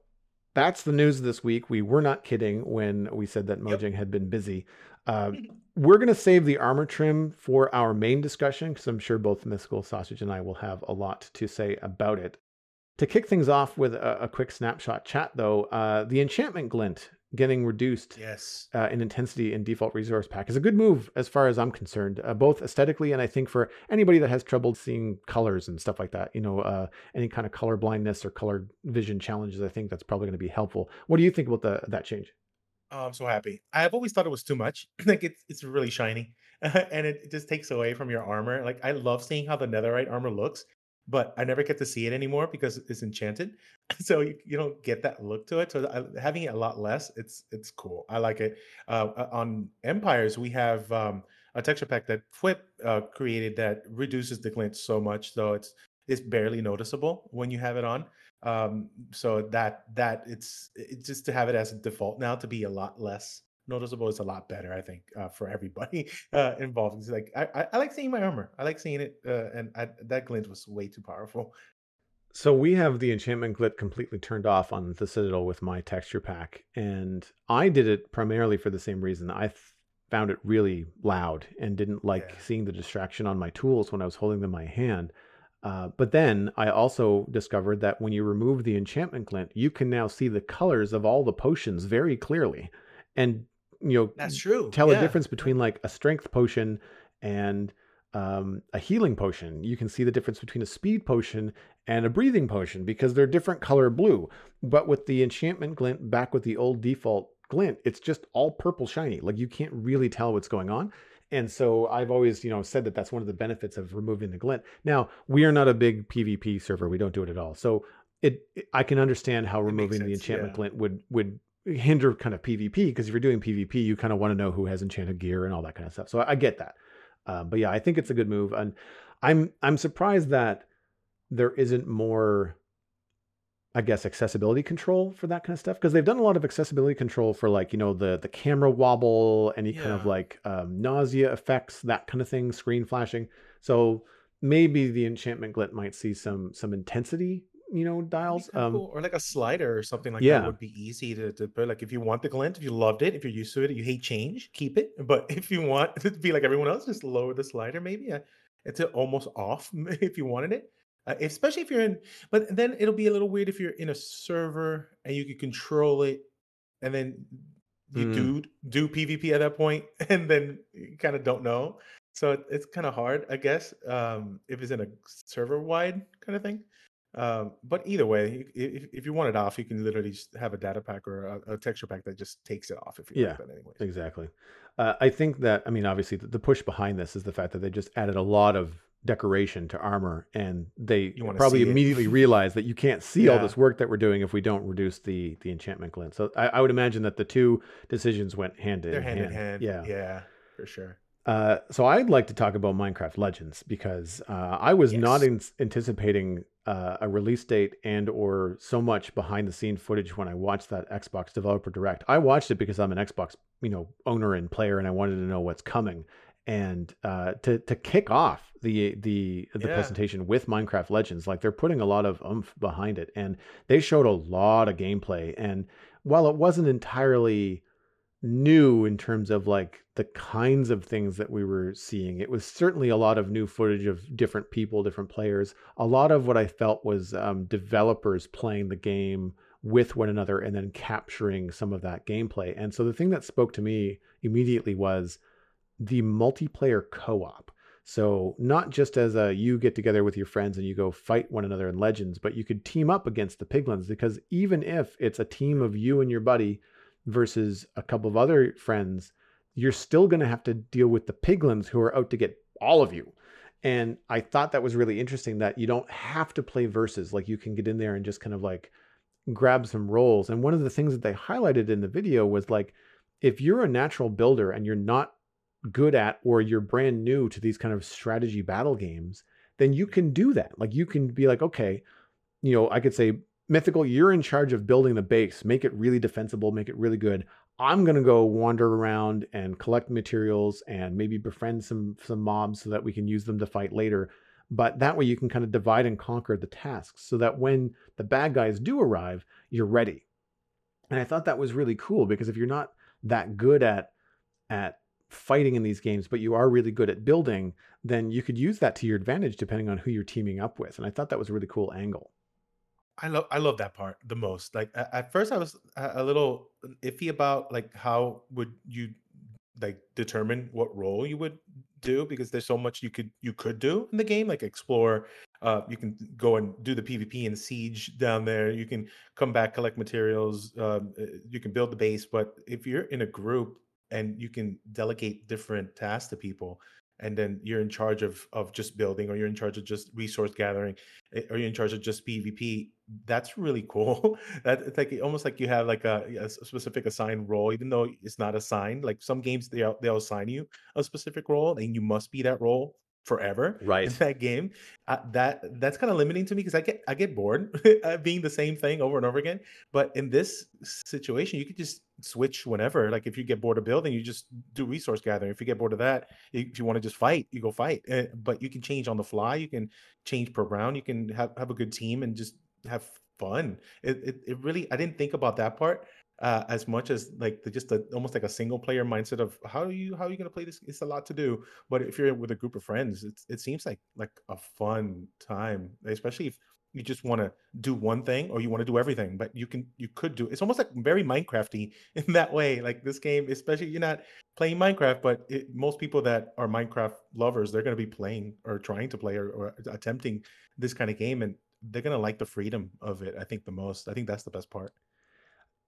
that's the news this week. We were not kidding when we said that Mojang yep. had been busy. Uh, we're going to save the armor trim for our main discussion because I'm sure both MythicalSausage and I will have a lot to say about it. To kick things off with a, a quick snapshot chat, though, uh, the enchantment glint getting reduced yes. uh, in intensity in default resource pack is a good move as far as I'm concerned, uh, both aesthetically and I think for anybody that has trouble seeing colors and stuff like that, you know, uh, any kind of color blindness or color vision challenges, I think that's probably going to be helpful. What do you think about the, that change? Oh, I'm so happy. I've always thought it was too much. *laughs* like it's it's really shiny, *laughs* and it just takes away from your armor. Like I love seeing how the netherite armor looks, but I never get to see it anymore because it's enchanted. *laughs* So you, you don't get that look to it. So I, having it a lot less, it's it's cool. I like it. Uh, uh on Empires, we have um, a texture pack that Fwhip uh, created that reduces the glint so much, so it's it's barely noticeable when you have it on. Um, so that that it's it's just to have it as a default now to be a lot less noticeable is a lot better, I think, uh, for everybody *laughs* uh, involved. It's like I, I, I, like seeing my armor. I like seeing it, uh, and I, that glint was way too powerful. So we have the enchantment glint completely turned off on the Citadel with my texture pack, and I did it primarily for the same reason. I th- found it really loud and didn't like yeah. seeing the distraction on my tools when I was holding them in my hand. Uh, but then I also discovered that when you remove the enchantment glint, you can now see the colors of all the potions very clearly. And you know that's true tell yeah. a difference between like a strength potion and um, a healing potion you can see the difference between a speed potion and a breathing potion because they're different color blue but with the enchantment glint back with the old default glint it's just all purple shiny like you can't really tell what's going on and so I've always, you know, said that that's one of the benefits of removing the glint. Now, we are not a big PvP server; we don't do it at all. So it, it I can understand how removing sense, the enchantment yeah. glint would would hinder kind of PvP because if you're doing PvP, you kind of want to know who has enchanted gear and all that kind of stuff. So I, I get that. Uh, but yeah, I think it's a good move, and I'm I'm surprised that there isn't more, I guess, accessibility control for that kind of stuff because they've done a lot of accessibility control for like you know the the camera wobble, any yeah. kind of like um, nausea effects, that kind of thing, screen flashing. So maybe the enchantment glint might see some some intensity you know dials um cool. or like a slider or something like yeah. that would be easy to, to put like if you want the glint if you loved it if you're used to it you hate change keep it but *laughs* if you want to be like everyone else just lower the slider maybe uh, it's almost off *laughs* if you wanted it uh, especially if you're in but then it'll be a little weird if you're in a server and you can control it and then you mm. do do pvp at that point *laughs* and then you kind of don't know so it's kind of hard i guess um if it's in a server wide kind of thing um, but either way, if, if you want it off, you can literally just have a data pack or a, a texture pack that just takes it off if you yeah, like anyway. Exactly. Uh, I think that I mean, obviously, the, the, push behind this is the fact that they just added a lot of decoration to armor, and they probably immediately *laughs* realize that you can't see yeah. all this work that we're doing if we don't reduce the the enchantment glint. So I, I would imagine that the two decisions went hand in They're hand, hand in hand. Yeah, yeah, for sure. Uh, so I'd like to talk about Minecraft Legends because uh, I was Yes. not in- anticipating uh, a release date and or so much behind the scene footage when I watched that Xbox Developer Direct. I watched it because I'm an Xbox, you know, owner and player, and I wanted to know what's coming. And uh, to to kick off the the the Yeah. presentation with Minecraft Legends, like they're putting a lot of oomph behind it, and they showed a lot of gameplay. And while it wasn't entirely new in terms of like the kinds of things that we were seeing. It was certainly a lot of new footage of different people, different players. A lot of what I felt was um, developers playing the game with one another and then capturing some of that gameplay. And so the thing that spoke to me immediately was the multiplayer co op. So not just as a you get together with your friends and you go fight one another in legends, but you could team up against the piglins because even if it's a team of you and your buddy versus a couple of other friends, you're still going to have to deal with the piglins who are out to get all of you. And I thought that was really interesting that you don't have to play verses. Like you can get in there and just kind of like grab some roles. And one of the things that they highlighted in the video was like, if you're a natural builder and you're not good at or you're brand new to these kind of strategy battle games, then you can do that. Like you can be like, okay, you know, I could say, Mythical, you're in charge of building the base, make it really defensible, make it really good. I'm gonna go wander around and collect materials and maybe befriend some some mobs so that we can use them to fight later. But that way you can kind of divide and conquer the tasks so that when the bad guys do arrive, you're ready. And I thought that was really cool because if you're not that good at at fighting in these games, but you are really good at building, then you could use that to your advantage depending on who you're teaming up with. And I thought that was a really cool angle. I love I love that part the most. Like at first, I was a a little iffy about like how would you like determine what role you would do because there's so much you could you could do in the game, like explore. Uh, you can go and do the PvP and siege down there. You can come back, collect materials. Um, uh, you can build the base. But if you're in a group and you can delegate different tasks to people, and then you're in charge of of just building, or you're in charge of just resource gathering, eh, or you're in charge of just PvP, that's really cool. *laughs* that it's like almost like you have like a specific assigned role, even though it's not assigned. Like some games, they they'll assign you a specific role, and you must be that role forever *laughs* Right. in that game. Uh, that that's kind of limiting to me because I get I get bored *laughs* being the same thing over and over again. But in this situation, you could just switch whenever. Like if you get bored of building, you just do resource gathering. If you get bored of that, if you want to just fight, you go fight. Uh, but you can change on the fly. You can change per round. You can have, have a good team and just have fun. It, it, it really, I didn't think about that part uh, as much as like the, just a, almost like a single player mindset of how are you how are you going to play this? It's a lot to do. But if you're with a group of friends, it's, it seems like like a fun time, especially if you just want to do one thing or you want to do everything. But you can you could do. It's almost like very Minecrafty *laughs* in that way. Like this game, especially you're not playing Minecraft, but it, most people that are Minecraft lovers, they're going to be playing or trying to play or, or attempting this kind of game, and they're going to like the freedom of it. I think the most. I think that's the best part.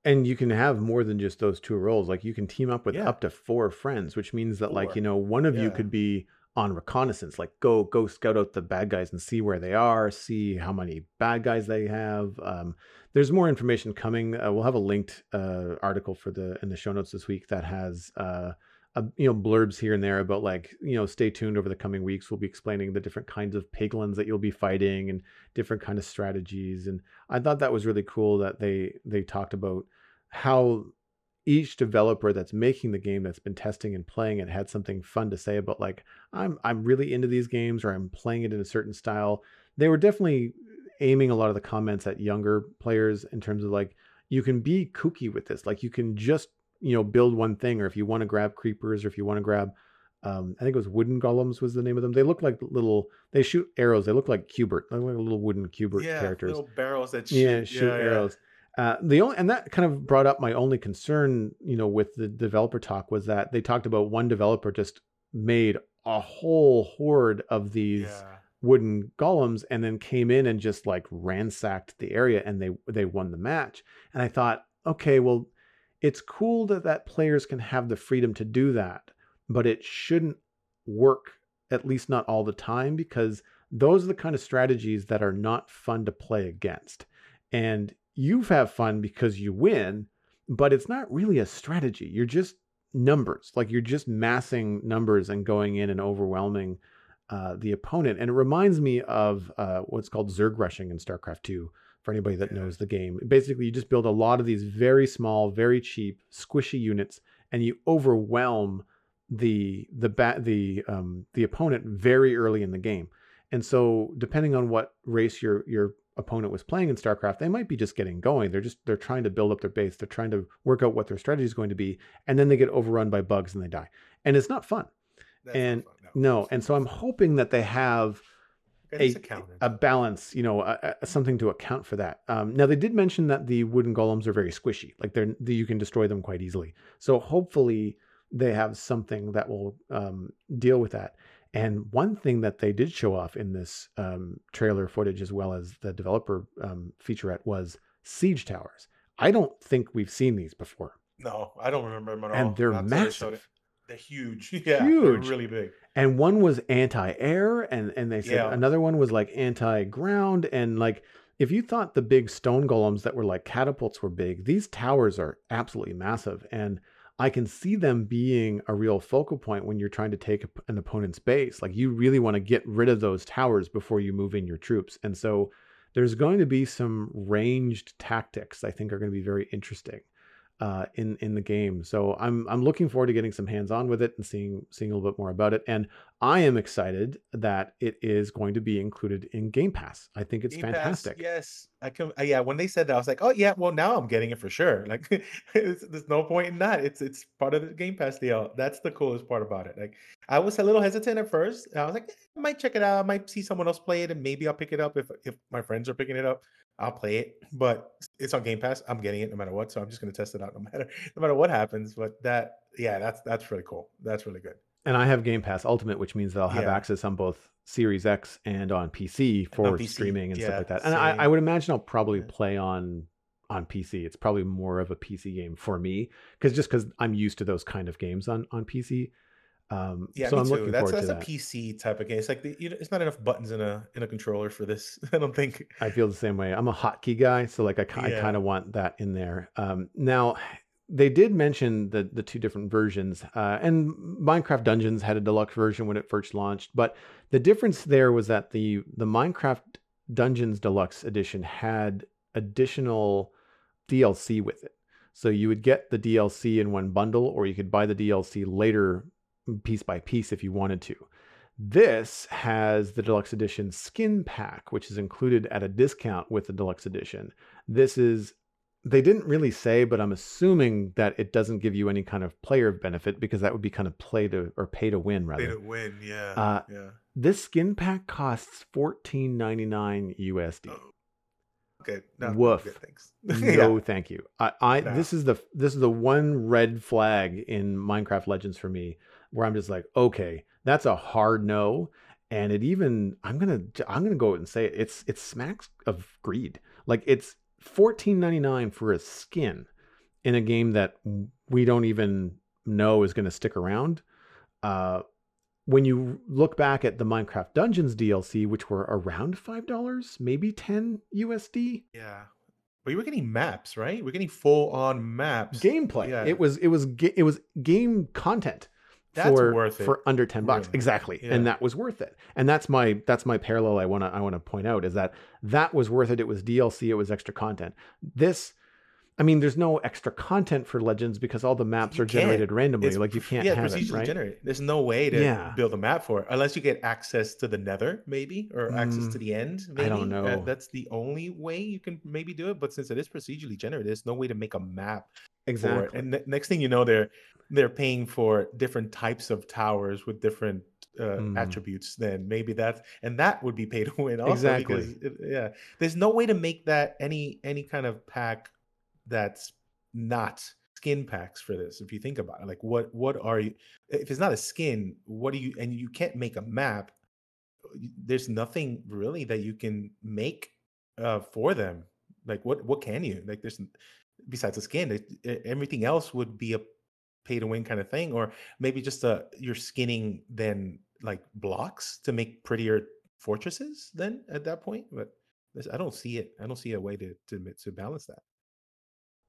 And you can have more than just those two roles. Like you can team up with Yeah. up to four friends, which means that like, you know, one of you could be on reconnaissance, like go go scout out the bad guys and see where they are, see how many bad guys they have. Um, there's more information coming. Uh, we'll have a linked uh, article for the in the show notes this week that has uh, a, you know blurbs here and there about like you know stay tuned over the coming weeks. We'll be explaining the different kinds of piglins that you'll be fighting and different kind of strategies. And I thought that was really cool that they they talked about how each developer that's making the game that's been testing and playing it had something fun to say about like I'm I'm really into these games or I'm playing it in a certain style. They were definitely aiming a lot of the comments at younger players in terms of like you can be kooky with this. Like you can just, you know, build one thing or if you want to grab creepers or if you want to grab um, I think it was wooden golems was the name of them. They look like little they shoot arrows. They look like Q*bert. They look like little wooden Q*bert yeah, characters little barrels that shoot. yeah shoot arrows uh, the only and that kind of brought up my only concern you know with the developer talk was that they talked about one developer just made a whole horde of these Yeah. wooden golems and then came in and just like ransacked the area and they they won the match and i thought okay well it's cool that that players can have the freedom to do that but it shouldn't work at least not all the time because those are the kind of strategies that are not fun to play against and you have fun because you win but it's not really a strategy you're just numbers. Like you're just massing numbers and going in and overwhelming uh, the opponent. And it reminds me of uh, what's called Zerg rushing in StarCraft 2 for anybody that knows the game. Basically, you just build a lot of these very small, very cheap, squishy units, and you overwhelm the the bat the um, the opponent very early in the game. And so, depending on what race your your opponent was playing in StarCraft, they might be just getting going. They're just they're trying to build up their base. They're trying to work out what their strategy is going to be, and then they get overrun by bugs and they die. And it's not fun. That's not and fun, No, and so I'm hoping that they have a- a balance, you know, a, a- something to account for that. Um, now they did mention that the wooden golems are very squishy, like they're the, you can destroy them quite easily. So hopefully they have something that will um, deal with that. And one thing that they did show off in this um, trailer footage, as well as the developer um, featurette, was siege towers. I don't think we've seen these before, no, I don't remember them at all. and they're Not till they showed it. massive. They're huge. *laughs* Yeah, Huge. They're really big. And one was anti-air and and they said Yeah. another one was like anti-ground. And like if you thought the big stone golems that were like catapults were big these towers are absolutely massive. And i can see them being a real focal point when you're trying to take an opponent's base. Like you really want to get rid of those towers before you move in your troops. And so there's going to be some ranged tactics i think are going to be very interesting uh, in in the game. So I'm I'm looking forward to getting some hands on with it and seeing seeing a little bit more about it. And I am excited that it is going to be included in Game Pass. I think it's Game Pass, fantastic. yes, I can. Uh, yeah, when they said that, I was like, oh yeah, well now I'm getting it for sure. *laughs* Like, it's, there's no point in that. It's it's part of the Game Pass deal. That's the coolest part about it. Like, I was a little hesitant at first. I was like, eh, I might check it out. I might see someone else play it, and maybe I'll pick it up if if my friends are picking it up. I'll play it, but it's on Game Pass. I'm getting it no matter what, so I'm just gonna test it out no *laughs* matter no matter what happens. But that, yeah, that's that's really cool. That's really good. And I have Game Pass Ultimate, which means that I'll have Yeah. access on both Series X and on PC for PC, streaming and yeah, stuff like that. And I. I would imagine I'll probably play on on PC. It's probably more of a PC game for me because just because I'm used to those kind of games on on PC. Um, Yeah, so I'm too. looking That's forward that's to a. PC type of game. It's like the, you know, it's not enough buttons in a in a controller for this. *laughs* I don't think. I feel the same way. I'm a hotkey guy, so like I, ki- I kind of want that in there. Um, now, they did mention the the two different versions, uh, and Minecraft Dungeons had a deluxe version when it first launched. But the difference there was that the the Minecraft Dungeons Deluxe Edition had additional DLC with it. So you would get the DLC in one bundle, or you could buy the DLC later, piece by piece, if you wanted to. This has the deluxe edition skin pack, which is included at a discount with the deluxe edition. This is, they didn't really say, but I'm assuming that it doesn't give you any kind of player benefit because that would be kind of play to or pay to win rather. They don't win. Yeah. Uh, yeah. This skin pack costs $14.99 USD. Oh, Okay. No, Woof. Good, thanks. *laughs* No, thank you. I, I No. this is the this is the one red flag in Minecraft Legends for me where I'm just like, okay, that's a hard no. And it even I'm gonna I'm gonna go and say it. It's it smacks of greed. Like it's fourteen ninety nine for a skin in a game that we don't even know is gonna stick around. Uh, when you look back at the Minecraft Dungeons DLC, which were around five dollars, maybe ten USD, Yeah. But you were getting maps, right? We're getting full on maps. gameplay. Yeah. It was it was it was game content That's for worth it. for under 10 bucks. Really. Exactly. Yeah. And that was worth it. And that's my that's my parallel I want to I want to point out is that that was worth it. It was DLC, it was extra content. This I mean there's no extra content for Legends because all the maps You are generated can't. randomly. It's like you can't yeah, have it, procedurally right? generated. There's no way to Yeah. build a map for it unless you get access to the Nether, maybe, or access Mm, to the end. I don't Uh, know. that's the only way you can maybe do it. But since it is procedurally generated, there's no way to make a map for it. Exactly. And ne- next thing you know, they're they're paying for different types of towers with different uh, Mm. attributes. Then maybe that's and that would be pay to *laughs* win. Also Exactly. Because it, yeah, there's no way to make that any any kind of pack that's not skin packs for this. If you think about it, like what what are you? If it's not a skin, what do you? And you can't make a map. There's nothing really that you can make uh, for them. Like what what can you? Like there's besides a skin, it, everything else would be a pay to win kind of thing, or maybe just a you're skinning then like blocks to make prettier fortresses. Then at that point, but there's- I don't see it. I don't see a way to to to balance that.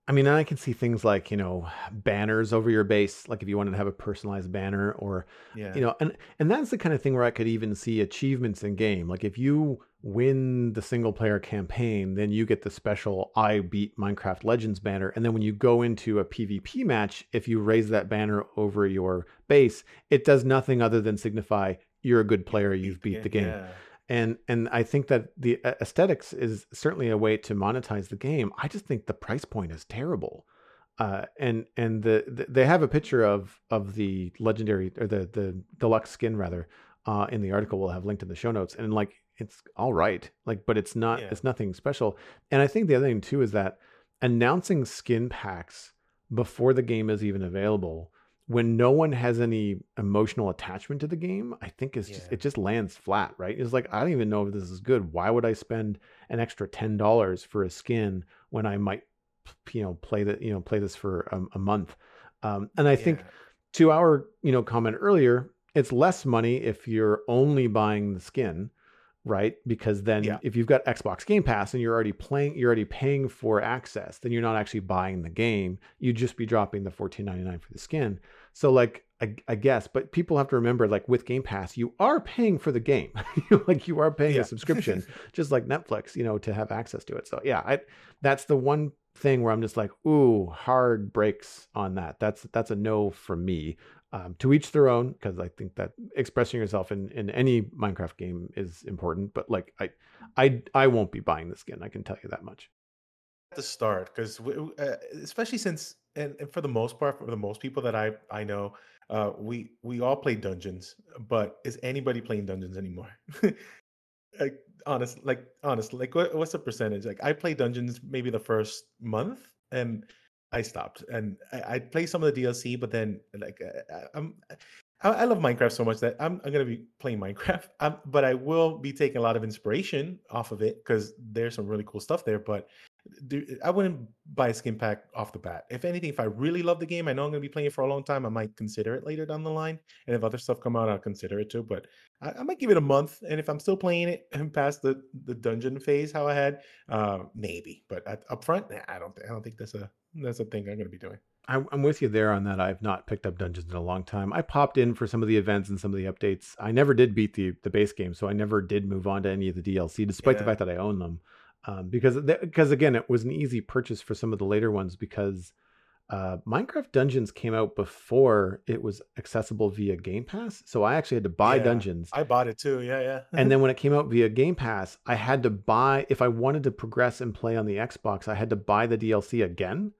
I mean, I can see things like, you know, banners over your base, like if you wanted to have a personalized banner or Yeah. you know, and and that's the kind of thing where I could even see achievements in game. Like if you win the single player campaign, then you get the special I beat Minecraft Legends banner. And then when you go into a PvP match, if you raise that banner over your base, it does nothing other than signify you're a good player, you've beat the game Yeah. and and I think that the aesthetics is certainly a way to monetize the game. I just think the price point is terrible. Uh, and and the, the they have a picture of of the legendary or the the deluxe skin rather uh, in the article. We'll have linked in the show notes. And like it's all right, like but it's not Yeah. it's nothing special. And I think the other thing too is that announcing skin packs before the game is even available when no one has any emotional attachment to the game, I think it's just, it just lands flat, right? It's like I don't even know if this is good. Why would I spend an extra ten dollars for a skin when I might, you know, play that you know play this for a, a month? Um, and I think to our you know comment earlier, it's less money if you're only buying the skin, right? Because then Yeah. if you've got Xbox Game Pass and you're already playing, you're already paying for access, then you're not actually buying the game. You'd just be dropping the fourteen ninety nine for the skin. So like I, I guess, but people have to remember, like with Game Pass, you are paying for the game. *laughs* like you are paying Yeah. a subscription, *laughs* just like Netflix, you know, to have access to it. So yeah, I that's the one thing where I'm just like, ooh, hard brakes on that. That's that's a no for me. Um, to each their own, because I think that expressing yourself in in any Minecraft game is important. But like I, I I won't be buying the skin. I can tell you that much. at the start because uh, especially since and, and for the most part for the most people that i i know uh we we all play dungeons but is anybody playing dungeons anymore *laughs* like honest like honest like what, what's the percentage like i play dungeons maybe the first month and i stopped and i i play some of the dlc but then like uh, I- i'm I, I love Minecraft so much that I'm, I'm gonna be playing *laughs* Minecraft, um, but I will be taking a lot of inspiration off of it because there's some really cool stuff there. But do, I wouldn't buy a skin pack off the bat. If anything, if I really love the game, I know I'm going to be playing it for a long time. I might consider it later down the line, and if other stuff come out, I'll consider it too. But I, I might give it a month, and if I'm still playing it and *laughs* past the the dungeon phase, how I had, uh, maybe. But at, up front, nah, I don't think I don't think that's a that's a thing I'm going to be doing. I, I'm with you there on that. I've not picked up dungeons in a long time. I popped in for some of the events and some of the updates. I never did beat the the base game, so I never did move on to any of the DLC, despite the fact that I own them. Um, because because again, it was an easy purchase for some of the later ones because uh, Minecraft Dungeons came out before it was accessible via Game Pass. So I actually had to buy Yeah. Dungeons. I bought it too. Yeah, yeah. and then *laughs* when it came out via Game Pass, I had to buy if I wanted to progress and play on the Xbox, I had to buy the DLC again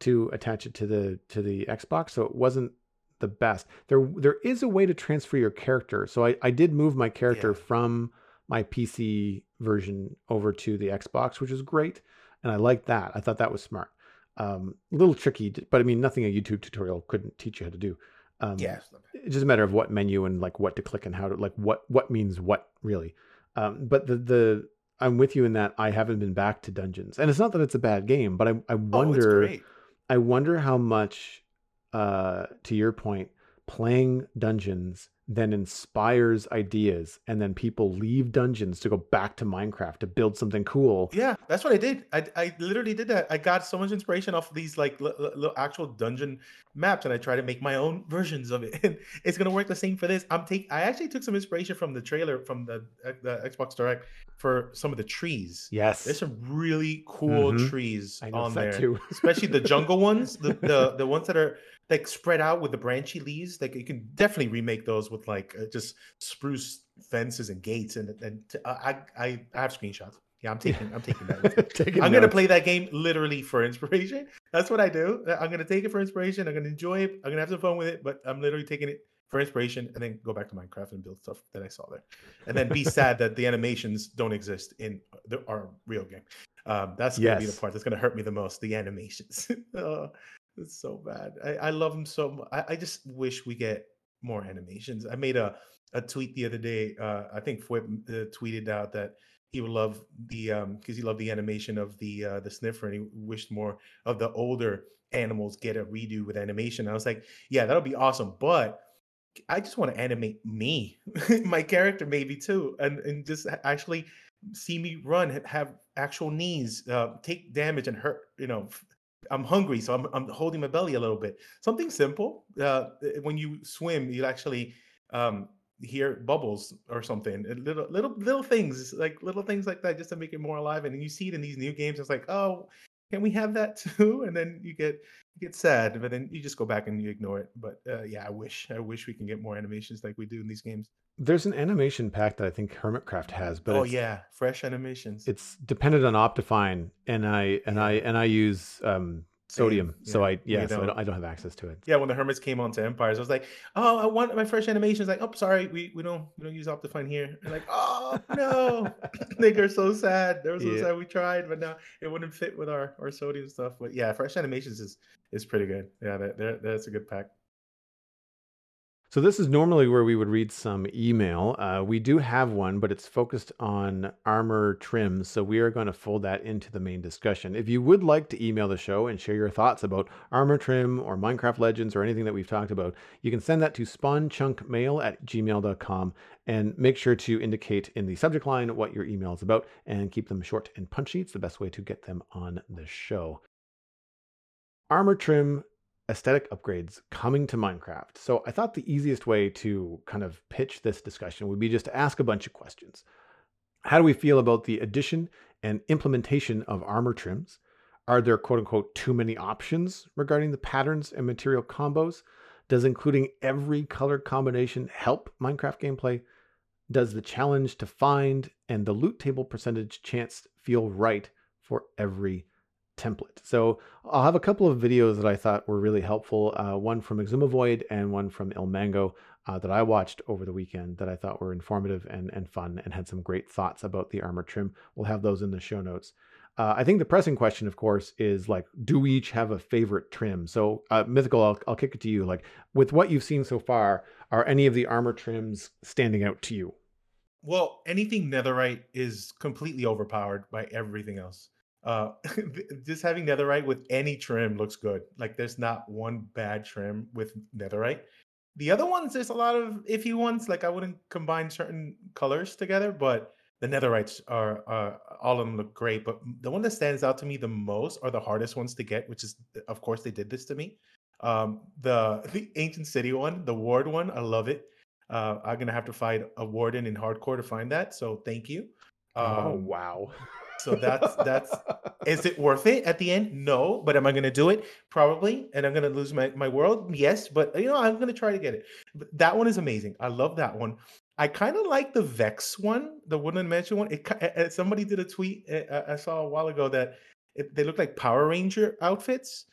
to attach it to the to the Xbox. So it wasn't the best. There there is a way to transfer your character. So I, I did move my character Yeah. from my PC version over to the Xbox, which is great. And I like that. I thought that was smart. Um, a little tricky, but I mean nothing a YouTube tutorial couldn't teach you how to do. Um, yeah. it's just a matter of what menu and like what to click and how to like what what means what really um but the the i'm with you in that i haven't been back to dungeons and it's not that it's a bad game but i, I Oh, wonder great. i wonder how much uh to your point playing dungeons then inspires ideas and then people leave dungeons to go back to minecraft to build something cool Yeah, that's what I did. I, I literally did that. I got so much inspiration off these like li- li- li- actual dungeon maps, and I try to make my own *laughs* versions of it. *laughs* And it's gonna work the same for this. I'm take. I actually took some inspiration from the trailer from the uh, the Xbox Direct for some of the trees. yes There's some really cool Mhm. trees i on there, too *laughs* especially the jungle ones, the, the the ones that are like spread out with the branchy leaves. Like you can definitely remake those with like uh, just spruce fences and gates. And and t- I I I have screenshots. Yeah, I'm taking I'm taking that. *laughs* Taking I'm gonna play that game literally for inspiration. That's what I do. I'm gonna take it for inspiration. I'm gonna enjoy it. I'm gonna have some fun with it. But I'm literally taking it for inspiration and then go back to Minecraft and build stuff that I saw there, and then be *laughs* sad that the animations don't exist in the, our real game. Um, that's gonna be the part that's gonna hurt me the most. The animations. *laughs* oh, it's so bad. I, I love them so much. I, I just wish we get more animations. I made a a tweet the other day. Uh, I think Fwhip uh, tweeted out that he would love the um because he loved the animation of the uh the sniffer and he wished more of the older animals get a redo with animation. I was like, yeah, that'll be awesome, but I just want to animate me, *laughs* my character maybe too, and and just actually see me run, have actual knees, uh, take damage and hurt, you know, I'm hungry, so I'm I'm holding my belly a little bit. Something simple. Uh, when you swim, you actually um, hear bubbles or something. Little little little things like little things like that, just to make it more alive. And you see it in these new games. It's like, oh, can we have that too? And then you get you get sad, but then you just go back and you ignore it. But uh, yeah, I wish I wish we can get more animations like we do in these games. There's an animation pack that I think Hermitcraft has, but oh yeah, fresh animations. it's dependent on Optifine, and I and I and I use um, Sodium, so. I yeah, so I don't- I don't have access to it. Yeah, when the hermits came onto Empires, I was like, "Oh, I want my fresh animations." Like, "Oh, sorry, we, we don't we don't use Optifine here." And like, "Oh no!" *laughs* they are so sad. They were so Yeah. sad. We tried, but now it wouldn't fit with our our sodium stuff. But yeah, fresh animations is is pretty good. Yeah, that, that that's a good pack. So this is normally where we would read some email. Uh, we do have one, but it's focused on armor trims, so we are going to fold that into the main discussion. If you would like to email the show and share your thoughts about armor trim or Minecraft Legends or anything that we've talked about, you can send that to spawnchunkmail at gmail.com and make sure to indicate in the subject line what your email is about and keep them short and punchy. It's the best way to get them on the show. Armor trim aesthetic upgrades coming to Minecraft. So I thought the easiest way to kind of pitch this discussion would be just to ask a bunch of questions. How do we feel about the addition and implementation of armor trims? Are there quote unquote too many options regarding the patterns and material combos? Does including every color combination help Minecraft gameplay? Does the challenge to find and the loot table percentage chance feel right for every template? So I'll have a couple of videos that I thought were really helpful. Uh, one from Xisuma Void and one from ilmango uh, that I watched over the weekend that I thought were informative and, and fun and had some great thoughts about the armor trim. We'll have those in the show notes. Uh, I think the pressing question, of course, is like, do we each have a favorite trim? So, uh, Mythical, I'll, I'll kick it to you. Like, with what you've seen so far, are any of the armor trims standing out to you? Well, anything netherite is completely overpowered by everything else. Uh, *laughs* just having netherite with any trim looks good. Like there's not one bad trim with netherite. The other ones, there's a lot of iffy ones. Like I wouldn't combine certain colors together, but the netherites are, uh, all of them look great. But the one that stands out to me the most are the hardest ones to get, which is, of course, they did this to me. Um, the *laughs* the ancient city one, the ward one, I love it. Uh, I'm gonna have to fight a warden in hardcore to find that. So thank you. oh, Um, wow. So that's that's is it worth it at the end? No, but am I gonna do it? Probably, and I'm gonna lose my my world. Yes, but you know I'm gonna try to get it. But that one is amazing. I love that one. I kind of like the Vex one, the Woodland Mansion one. It somebody did a tweet I saw a while ago that it, they look like Power Ranger outfits,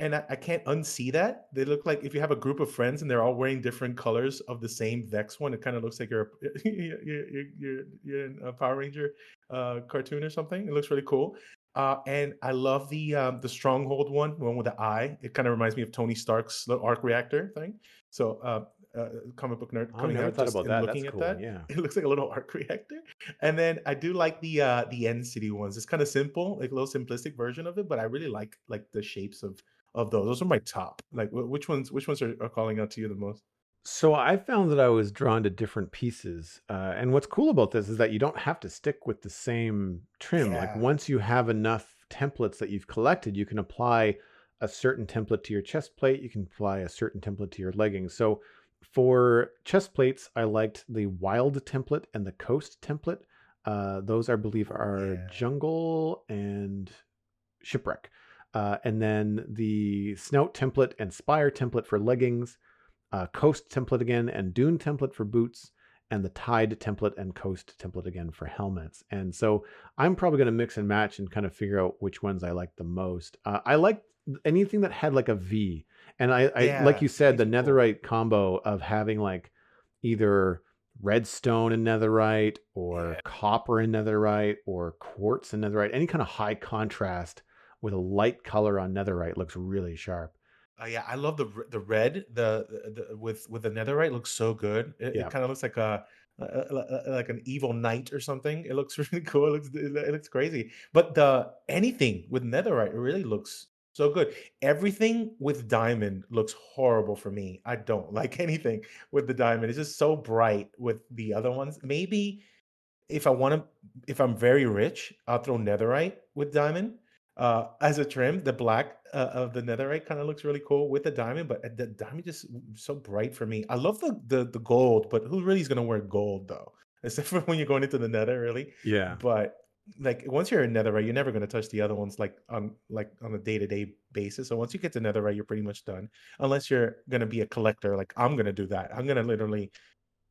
and I, I can't unsee that. They look like if you have a group of friends and they're all wearing different colors of the same Vex one, it kind of looks like you're a, *laughs* you're, you're, you're, a Power Ranger uh, cartoon or something. It looks really cool. Uh, and I love the um, the Stronghold one, the one with the eye. It kind of reminds me of Tony Stark's little arc reactor thing. So, uh, uh, comic book nerd I coming never out thought about that. looking That's at cool. that. Yeah. *laughs* It looks like a little arc reactor. And then I do like the uh the end city ones. It's kind of simple, like a little simplistic version of it, but I really like like the shapes of of those. Those are my top. Like which ones which ones are, are calling out to you the most? So I found that I was drawn to different pieces, uh, and what's cool about this is that you don't have to stick with the same trim. Like once you have enough templates that you've collected, you can apply a certain template to your chest plate. You can apply a certain template to your leggings. So for chest plates, I liked the wild template and the coast template. Uh, those I believe are Yeah. jungle and shipwreck. Uh, and then the snout template and spire template for leggings uh, coast template again and dune template for boots and the tide template and coast template again for helmets and so i'm probably going to mix and match and kind of figure out which ones i like the most uh, i like anything that had like a v and i, I Yeah, like you said the cool. netherite combo of having like either redstone and netherite or Yeah. copper and netherite or quartz and netherite any kind of high contrast with a light color on netherite looks really sharp Uh, yeah, I love the the red the, the, with with the netherite looks so good. It, Yeah. kind of looks like a- like an evil knight or something. It looks *laughs* really cool. It looks it looks crazy. But the anything with netherite really looks so good. Everything with diamond looks horrible for me. I don't *laughs* like anything with the diamond. It's just so bright with the other ones. Maybe if I want to, if I'm very rich, I'll throw netherite with diamond. Uh, as a trim, the black uh, of the netherite kind of looks really cool with the diamond, but uh, the diamond just so bright for me. I love the the, the gold, but who really is gonna wear gold though? *laughs* Except for when you're going into the nether, really. Yeah. But like once you're in netherite, you're never gonna touch the other ones like on like on a day to day basis. So once you get to netherite, you're pretty much done. Unless you're gonna be a collector, like I'm gonna do that. I'm gonna literally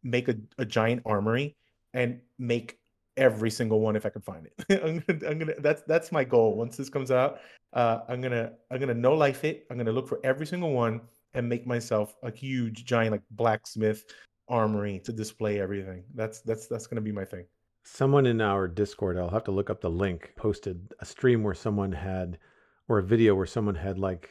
make a, a giant armory and make every single one if I can find it. *laughs* I'm gonna, I'm gonna that's that's my goal. Once this comes out, uh, I'm gonna I'm gonna no life it. I'm gonna look for every single one and make myself a huge giant like blacksmith armory to display everything. That's that's that's gonna be my thing. Someone in our Discord, I'll have to look up the link, posted a stream where someone had or a video where someone had like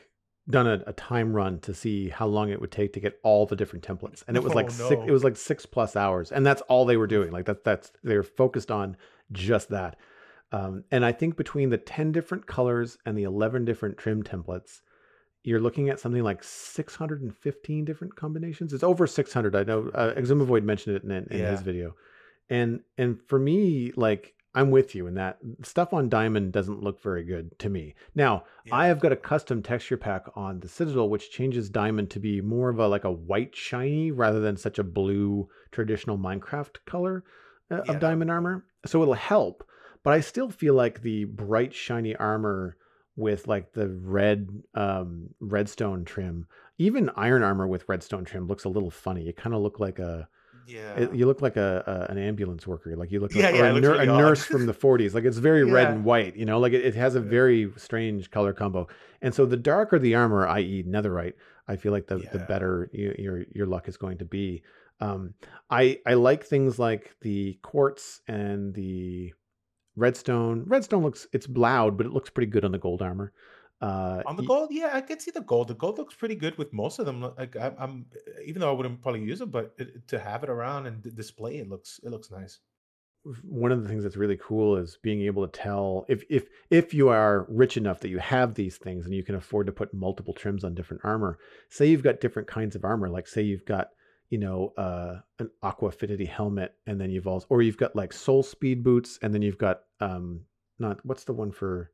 done a, a, time run to see how long it would take to get all the different templates. And it was like no. six it was like six plus hours. And that's all they were doing. Like that that's they're focused on just that. Um, and i think between the 10 different colors and the 11 different trim templates you're looking at something like 615 different combinations. It's over 600 i know uh, Xisuma Void mentioned it in, in yeah. his video. And and for me like I'm with you in that stuff on Diamond doesn't look very good to me. Now, yeah. I have got a custom texture pack on the Citadel, which changes Diamond to be more of a like a white shiny rather than such a blue traditional Minecraft color uh, yeah. of Diamond armor. So it'll help, but I still feel like the bright shiny armor with like the red um, redstone trim, even iron armor with redstone trim looks a little funny. It kind of look like a yeah, it, you look like a, a, an ambulance worker. Like you look like yeah, yeah, a, nur- really a nurse from the 40s. Like it's very yeah. red and white. You know, like it, it has a very strange color combo. And so the darker the armor, i.e., netherite, I feel like the the better you, your your luck is going to be. Um, I I like things like the quartz and the redstone. Redstone looks it's loud, but it looks pretty good on the gold armor. Uh, On the gold, yeah, I can see the gold. The gold looks pretty good with most of them. Like I, I'm, even though I wouldn't probably use it, but it, to have it around and display it looks it looks nice. one of the things that's really cool is being able to tell if if if you are rich enough that you have these things and you can afford to put multiple trims on different armor say you've got different kinds of armor like say you've got you know uh an aqua affinity helmet and then you've also or you've got like soul speed boots and then you've got um not what's the one for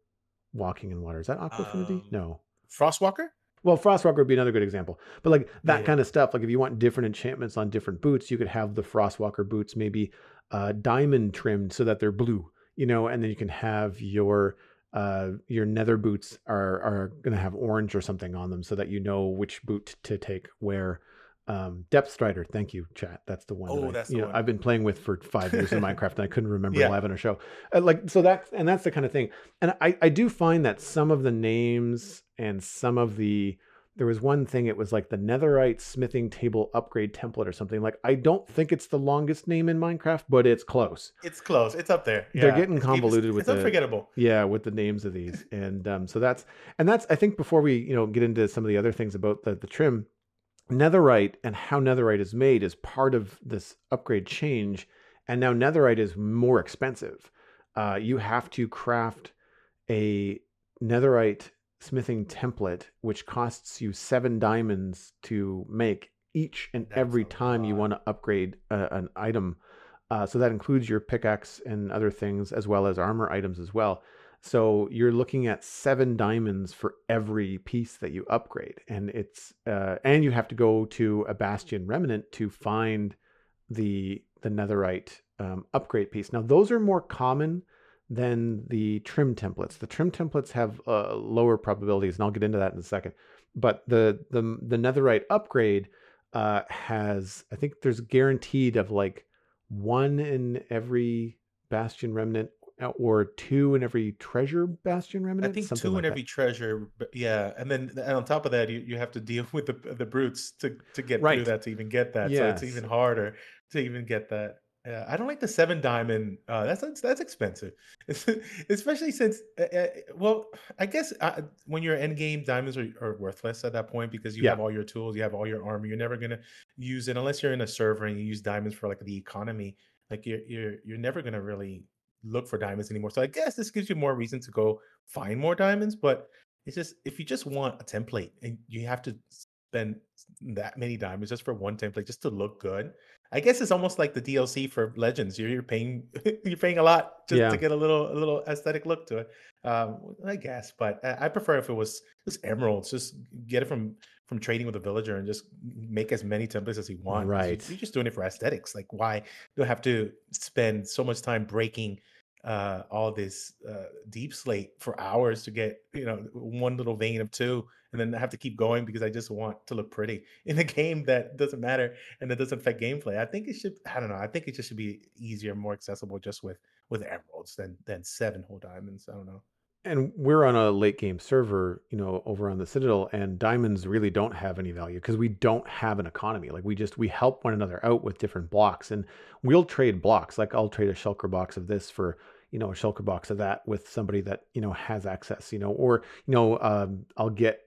walking in water. Is that aqua affinity? Um, no. Frostwalker? Well, Frostwalker would be another good example. But like that yeah. kind of stuff, like if you want different enchantments on different boots, you could have the Frostwalker boots maybe uh, diamond trimmed so that they're blue, you know, and then you can have your uh, your nether boots are are going to have orange or something on them so that you know which boot to take where um, Depth Strider, thank you, chat. That's the one. Oh, that I, that's you know, one. I've been playing with for five years in *laughs* Minecraft, and I couldn't remember yeah. live on a show. Uh, like so that, and that's the kind of thing. And I, I do find that some of the names and some of the there was one thing. It was like the Netherite smithing table upgrade template or something. Like I don't think it's the longest name in Minecraft, but it's close. It's close. It's up there. Yeah. They're getting convoluted it's, with it's the, unforgettable. Yeah, with the names of these, and um, so that's and that's. I think before we you know get into some of the other things about the the trim netherite and how netherite is made is part of this upgrade change. And now netherite is more expensive. Uh, you have to craft a netherite smithing template, which costs you seven diamonds to make each and That's every time you want to upgrade a, an item. Uh, so that includes your pickaxe and other things, as well as armor items as well. So you're looking at seven diamonds for every piece that you upgrade, and it's uh, and you have to go to a bastion remnant to find the the netherite um, upgrade piece. Now those are more common than the trim templates. The trim templates have uh, lower probabilities, and I'll get into that in a second. But the the the netherite upgrade uh, has I think there's guaranteed of like one in every bastion remnant or two in every treasure bastion remnant. I think two in every treasure, yeah, and then and on top of that, you, you have to deal *laughs* with the the brutes to to get right. through that to even get that. Yes. So it's even harder to even get that. Yeah, I don't like the seven diamond. Uh, that's that's expensive, *laughs* especially since. Uh, uh, well, I guess uh, when you're end game, diamonds are, are worthless at that point because you yeah. have all your tools, you have all your armor. You're never gonna use it unless you're in a server and you use diamonds for like the economy. Like you're you're you're never gonna really look for diamonds anymore. So I guess this gives you more reason to go find more diamonds. But it's just if you just want a template and you have to spend that many diamonds just for one template just to look good. I guess it's almost like the DLC for Legends. You're, you're paying *laughs* you're paying a lot just Yeah. to get a little a little aesthetic look to it. Um, I guess, but I I prefer if it was just emeralds. Just get it from from trading with a villager and just make as many templates as you want. Right. You're just doing it for aesthetics. Like why do I have to spend so much time breaking uh all this uh deepslate for hours to get you know one little vein of two and then I have to keep going because I just want to look pretty *laughs* in a game that doesn't matter and that doesn't affect gameplay. I think it should I don't know. I think it just should be easier, more accessible just with with emeralds than than seven whole diamonds. I don't know. and we're on a late game server, you know, over on the Citadel, and diamonds really don't have any value because we don't have an economy. Like we just we help one another out with different blocks, and we'll trade blocks. Like I'll trade a shulker box of this for you know a shulker box of that with somebody that you know has access, you know, or you know um, I'll get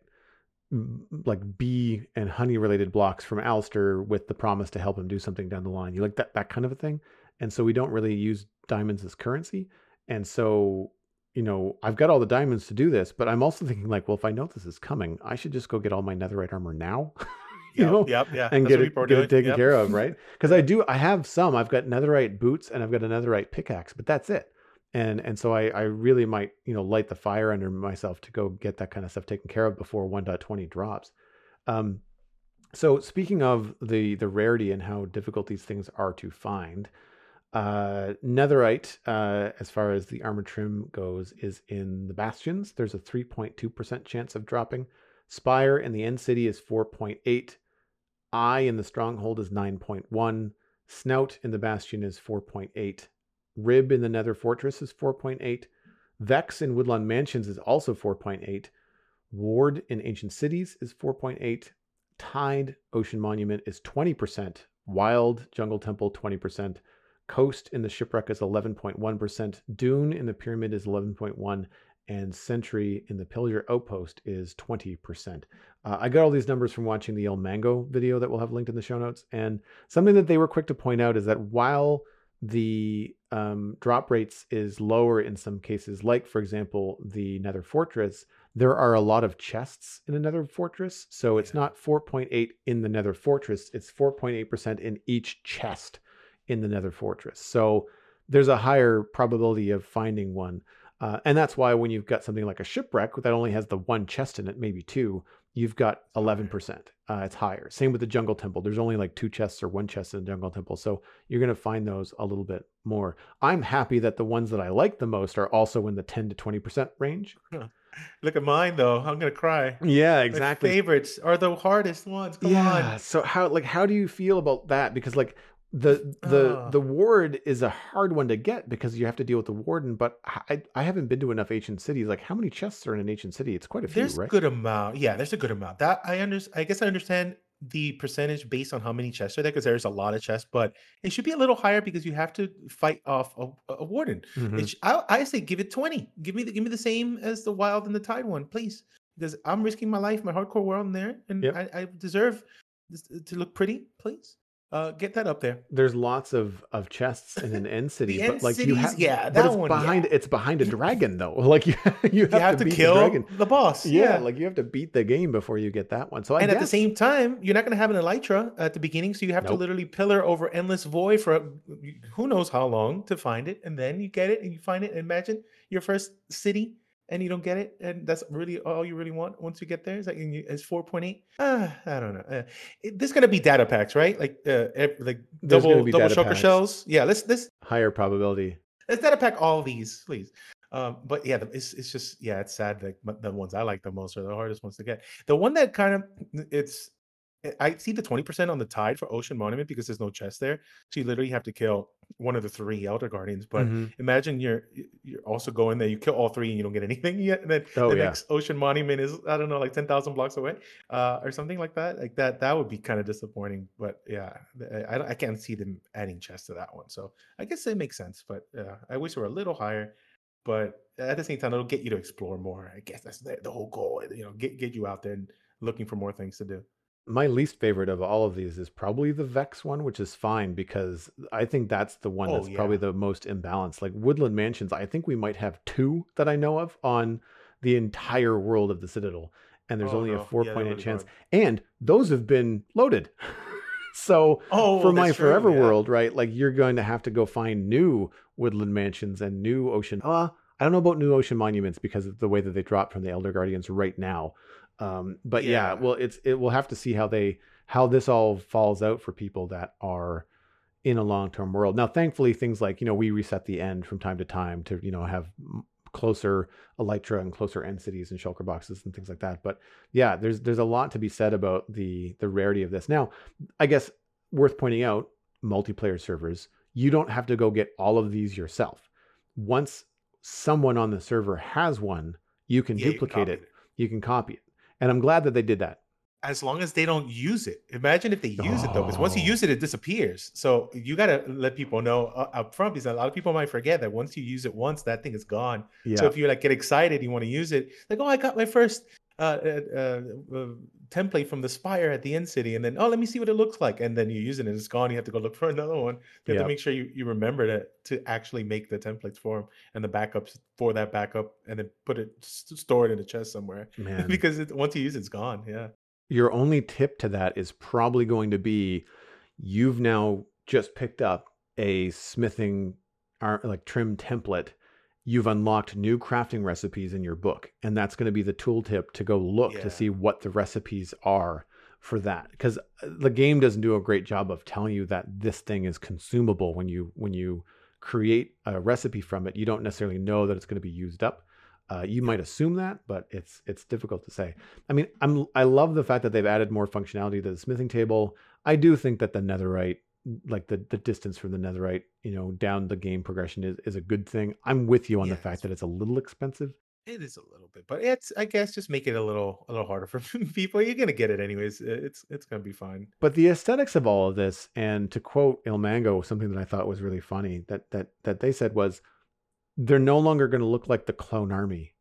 like bee and honey related blocks from Alistair with the promise to help him do something down the line. You like that that kind of a thing. And so we don't really use diamonds as currency. And so, you know, I've got all the diamonds to do this, but I'm also thinking like, well, if I know this is coming, I should just go get all my netherite armor now. *laughs* you Yep, know, yep, yeah. and that's get it, get it taken Yep. care of, right? Because I do, I have some. I've got netherite boots and I've got a netherite pickaxe, but that's it. And and so I I really might you know light the fire under myself to go get that kind of stuff taken care of before 1.20 drops. Um, so speaking of the the rarity and how difficult these things are to find, uh, netherite, uh, as far as the armor trim goes, is in the bastions. There's a 3.2% chance of dropping. Spire in the end city is 4.8. Eye in the stronghold is 9.1. Snout in the bastion is 4.8. Rib in the nether fortress is 4.8. Vex in Woodland Mansions is also 4.8. Ward in Ancient Cities is 4.8. Tide Ocean Monument is 20%. Wild Jungle Temple 20%. Coast in the Shipwreck is 11.1%. Dune in the Pyramid is 11.1. And Sentry in the Pillager Outpost is 20%. Uh, I got all these numbers from watching the ilmango video that we'll have linked in the show notes. And something that they were quick to point out is that while the um, drop rates is lower in some cases, like for example the Nether Fortress, there are a lot of chests in a Nether Fortress, so it's Yeah. not 4.8 in the Nether Fortress; it's 4.8% in each chest in the Nether Fortress. So there's a higher probability of finding one, uh, and that's why when you've got something like a shipwreck that only has the one chest in it, maybe two, you've got 11%. Uh, it's higher. Same with the Jungle Temple. There's only like two chests or one chest in the Jungle Temple. So you're going to find those a little bit more. I'm happy that the ones that I like the most are also in the 10 to 20% range. Look at mine though. I'm gonna cry. Yeah, My exactly. favorites are the hardest ones. Come yeah. on. So how like how do you feel about that? Because like the the Ah. the ward is a hard one to get because you have to deal with the warden. But I I haven't been to enough ancient cities. Like how many chests are in an ancient city? It's quite a few, There's right? a good amount. Yeah, there's a good amount. That I understand. I guess I understand the percentage based on how many chests are there because there's a lot of chests, but it should be a little higher because you have to fight off a, a warden. Mhm. It sh- I, I say give it 20. Give me the give me the same as the wild and the tide one, please. Because I'm risking my life, my hardcore world in there, and Yep. I, I deserve to look pretty. Please, uh, get that up there. There's lots of of chests in an end *laughs* city, but like you have, yeah, but that it's one, behind yeah. it's behind a dragon though. *laughs* Like you you have, You have to, to, beat kill the dragon. the boss. Yeah, like you have to beat the game before you get that one. So I and guess at the same time, you're not going to have an elytra at the beginning, so you have to literally pillar over endless void for who knows how long to find it, and then you get it and you find it. Imagine your first city and you don't get it, and that's really all you really want once you get there. Is like it's four point eight. Ah, I don't know. Uh, it, there's going to be data packs, right? Like uh, like There's double double shulker packs. shells. Yeah, let's let's higher probability. let's data pack all these, please. Um, but yeah, it's it's just yeah, it's sad. Like the ones I like the most are the hardest ones to get. The one that kind of it's I see the twenty percent on the tide for Ocean Monument because there's no chest there, so you literally have to kill one of the three Elder Guardians. But Mhm. imagine you're you're also going there, you kill all three and you don't get *laughs* anything yet, and then Oh, the yeah. next Ocean Monument is I don't know like ten thousand blocks away, uh, or something like that. Like that that would be kind of disappointing. But yeah, I, I I can't see them adding chests to that one. So I guess it makes sense. But yeah, I wish we were a little higher. But at the same time, it'll get you to explore more. I guess that's the, the whole goal. You know, get get you out there and looking for more things to do. My least favorite of all of these is probably the Vex one, which is fine because I think that's the one Oh, that's probably the most imbalanced. Like Woodland Mansions, I think we might have two that I know of on the entire world of the Citadel. and there's Oh, only no. a Yeah, 4.8 they're chance. hard. And those have been loaded. *laughs* so Oh, for my true, forever yeah. world, right? Like you're going to have to go find new woodland mansions and new ocean. Uh, I don't know about new ocean monuments because of the way that they drop from the Elder Guardians right now. Um, but yeah. Yeah. well, it's it. We'll have to see how they how this all falls out for people that are in a long term world. Now, thankfully, things like you know we reset the end from time to time to you know have closer Elytra and closer end cities and shulker boxes and things like that. But yeah, there's there's a lot to be said about the the rarity of this. Now, I guess worth pointing out, multiplayer servers, you don't have to go get all of these yourself. Once someone on the server has one, you can Yeah, you can duplicate it. You can copy it. And I'm glad that they did that. As long as they don't use it. Imagine if they use it though, because once you Oh. use it, it disappears. So you gotta let people know uh, up front because a lot of people might forget that once you use it once, that thing is gone. Yeah. So if you like get excited, you want to use it, like oh, I got my first uh, uh, uh, uh, template from the Spire at the end city, and then oh, let me see what it looks like, and then you use it and it's gone. You have to go look for *laughs* another one. You have Yeah. to make sure you, you remember to to actually make the templates for them and the backups for that backup, and then put it store it in a chest somewhere *laughs* because it, once you use it, it's gone. Yeah. your only tip to that is probably going to be you've now just picked up a smithing like trim template you've unlocked new crafting recipes in your book and that's going to be the tool tip to go look Yeah. to see what the recipes are for that because the game doesn't do a great job of telling you that this thing is consumable when you when you create a recipe from it you don't necessarily know that it's going to be used up uh, you might assume that but it's it's difficult to say I mean, I'm I love the fact that they've added more functionality to the smithing table. I do think that the netherite, like the the distance from the netherite, you know, down the game progression is, is a good thing. I'm with you on the fact that it's a little expensive. It is a little bit, but it's I guess just make it a little a little harder for *laughs* people. You're gonna get it anyways. It's it's gonna be fine. But the aesthetics of all of this, and to quote ilmango, something that I thought was really funny that that that they said was they're no longer going to look like the clone army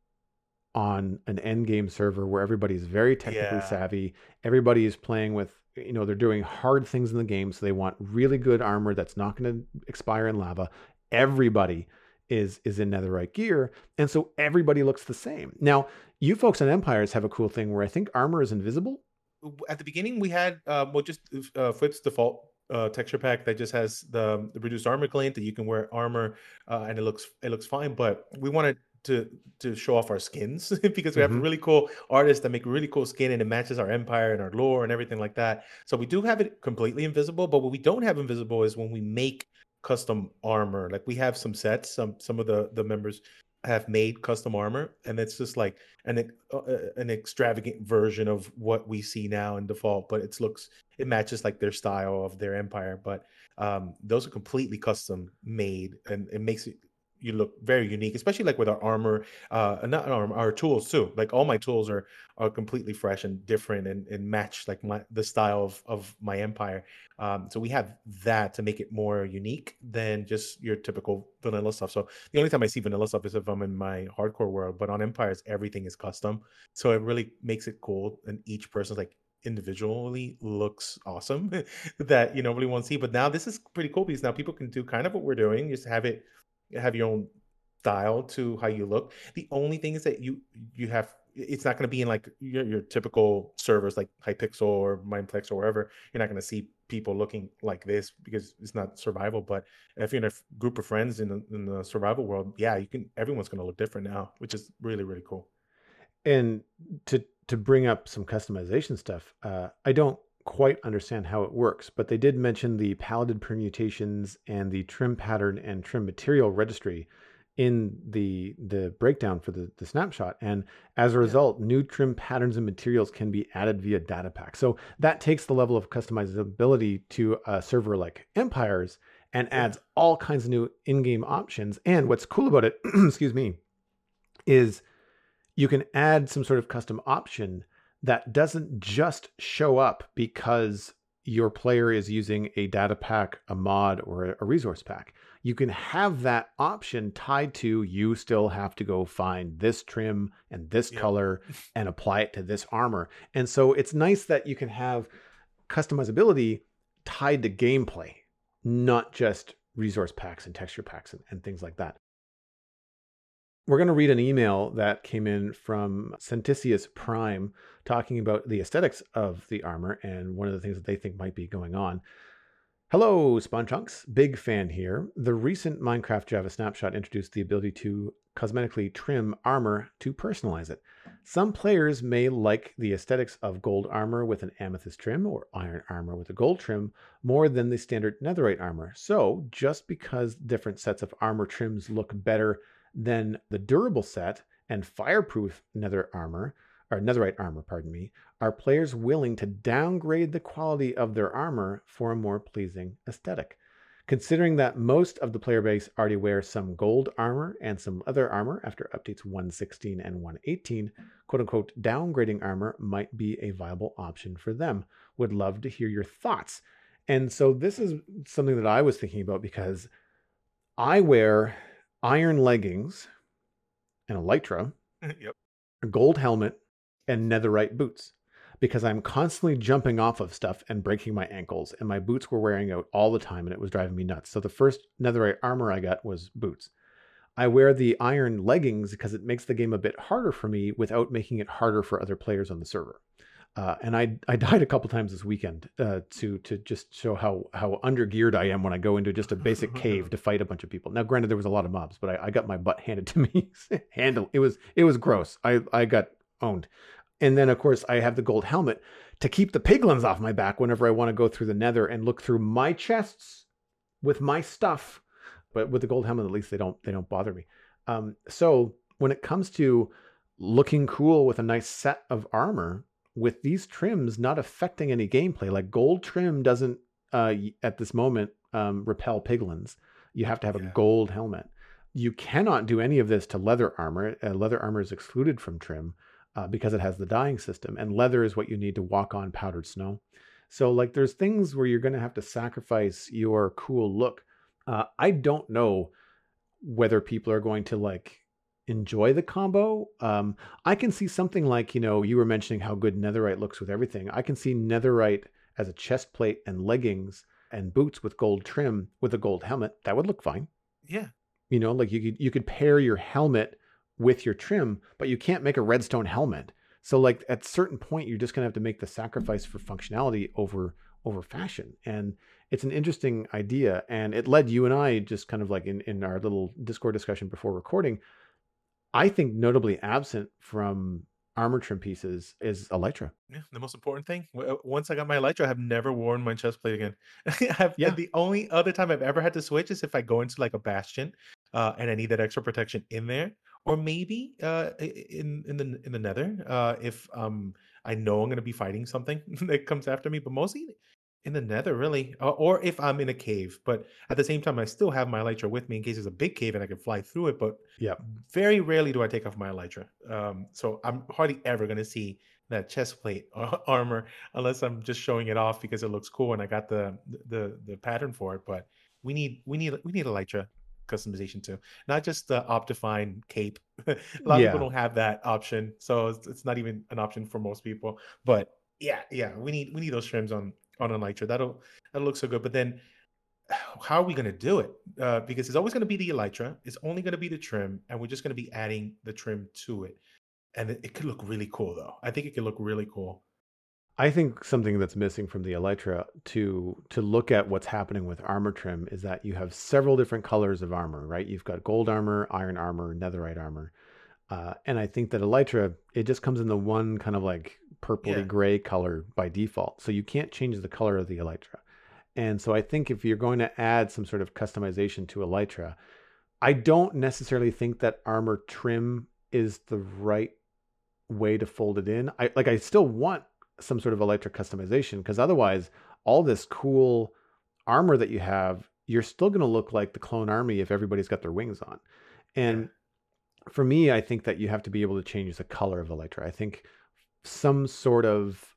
on an end game server where everybody's very technically Yeah. savvy. Everybody is playing with you know they're doing hard things in the game, so they want really good armor that's not going to expire in lava. Everybody is is in netherite gear, and so everybody looks the same. Now, you folks on Empires have a cool thing where I think armor is invisible. at the beginning we had uh, well just uh, Fwhip's default uh, texture pack that just has the, the reduced armor glint that you can wear armor uh, and it looks it looks fine. But we wanted to to show off our skins *laughs* because we have Mhm. really cool artists that make really cool skin and it matches our empire and our lore and everything like that. So we do have it completely invisible, but what we don't have invisible is when we make custom armor. Like we have some sets, some some of the the members have made custom armor and it's just like an uh, uh, an extravagant version of what we see now in default but it looks it matches like their style of their empire but um those are completely custom made and it makes it you look very unique especially like with our armor uh not our tools too like all my tools are are completely fresh and different and, and match like my the style of of my empire um so we have that to make it more unique than just your typical vanilla stuff so the only time I see vanilla stuff is if I'm in my hardcore world, but on Empires, everything is custom. So it really makes it cool. And each person's like individually looks awesome *laughs* that you normally won't see. But now this is pretty cool because now people can do kind of what we're doing, just have it have your own style to how you look. The only thing is that you you have it's not going to be in like your, your typical servers like Hypixel or Mineplex or wherever. You're not going to see people looking like this because it's not survival. But if you're in a group of friends in the, in the survival world, yeah, you can. Everyone's going to look different now, which is really really cool. And to to bring up some customization stuff, uh, I don't quite understand how it works, but they did mention the paletted permutations and the trim pattern and trim material registry in the the breakdown for the, the snapshot. And as a result, new trim patterns and materials can be added via data pack. So that takes the level of customizability to a server like Empires and Yeah. adds all kinds of new in-game options. And what's cool about it, *clears throat* excuse me, is you can add some sort of custom option that doesn't just show up because your player is using a data pack, a mod, or a- resource pack. You can have that option tied to you still have to go find this trim and this color and apply it to this armor. And so it's nice that you can have customizability tied to gameplay, not just resource packs and texture packs and, and things like that. We're going to read an email that came in from Centisius Prime talking about the aesthetics of the armor and one of the things that they think might be going on. Hello, Spawn Chunks. Big fan here. The recent Minecraft Java snapshot introduced the ability to cosmetically trim armor to personalize it. Some players may like the aesthetics of gold armor with an amethyst trim or iron armor with a gold trim more than the standard netherite armor. So, just because different sets of armor trims look better than the durable set and fireproof nether armor, or netherite armor, pardon me, are players willing to downgrade the quality of their armor for a more pleasing aesthetic? Considering that most of the player base already wears some gold armor and some other armor after updates 116 and 118, quote unquote, downgrading armor might be a viable option for them. Would love to hear your thoughts. And so this is something that I was thinking about because I wear iron leggings and elytra, uh, yep. a gold helmet, and netherite boots because I'm constantly jumping off of stuff and breaking my ankles, and my boots were wearing out all the time, and it was driving me nuts. So the first netherite armor I got was boots. I wear the iron leggings because it makes the game a bit harder for me without making it harder for other players on the server. Uh, and I I died a couple times this weekend uh, to to just show how how undergeared I am when I go into just a basic cave *laughs* to fight a bunch of people. Now, granted, there was a lot of mobs, but I, I got my butt handed *laughs* to me. Handle it was it was gross. I I got owned. And then, of course, I have the gold helmet to keep the piglins off my back whenever I want to go through the nether and look through my chests with my stuff. But with the gold helmet, at least they don't they don't bother me. Um, so when it comes to looking cool with a nice set of armor, with these trims not affecting any gameplay, like gold trim doesn't uh, at this moment um, repel piglins. You have to have yeah. a gold helmet. You cannot do any of this to leather armor. Uh, leather armor is excluded from trim uh, because it has the dyeing system, and leather is what you need to walk on powdered snow. So, like, there's things where you're going to have to sacrifice your cool look. Uh, I don't know whether people are going to like enjoy the combo. Um, I can see something like, you know, you were mentioning how good netherite looks with everything. I can see netherite as a chest plate and leggings and boots with gold trim with a gold helmet. That would look fine. Yeah. You know, like you could you could pair your helmet with your trim, but you can't make a redstone helmet. So like at a certain point, you're just gonna have to make the sacrifice for functionality over over fashion. And it's an interesting idea. And it led you and I just kind of like in, in our little Discord discussion before recording. I think notably absent from armor trim pieces is elytra. Yeah, the most important thing. Uh, once I got my elytra, I have never worn my chest plate again. *laughs* have, yeah. the only other time I've ever had to switch is if I go into like a bastion uh, and I need that extra protection in there or maybe uh, in in the in the Nether, uh, if um I know I'm gonna be fighting something *laughs* that comes after me, but mostly in the Nether, really, or, or if I'm in a cave. But at the same time, I still have my elytra with me in case there's a big cave and I can fly through it. But yeah, very rarely do I take off my elytra. Um, so I'm hardly ever gonna see that chest plate *laughs* armor unless I'm just showing it off because it looks cool and I got the the the pattern for it. But we need we need we need elytra customization too, not just the Optifine cape. *laughs* a lot yeah. of people don't have that option, so it's, it's, not even an option for most people. But yeah, yeah, we need we need those trims on on a Elytra. That'll that'll look so good. But then, *sighs* how are we going to do it? Uh, because it's always going to be the Elytra. It's only going to be the trim, and we're just going to be adding the trim to it. And it, it could look really cool, though. I think it could look really cool. I think something that's missing from the Elytra to to look at what's happening with armor trim is that you have several different colors of armor, right? You've got gold armor, iron armor, netherite armor, uh, and I think that Elytra it just comes in the one kind of like purpley yeah. gray color by default, so you can't change the color of the Elytra. And so I think if you're going to add some sort of customization to Elytra, I don't necessarily think that armor trim is the right way to fold it in. I like I still want some sort of elytra customization because otherwise all this cool armor that you have you're still going to look like the clone army if everybody's got their wings on and yeah. for me i think that you have to be able to change the color of elytra i think some sort of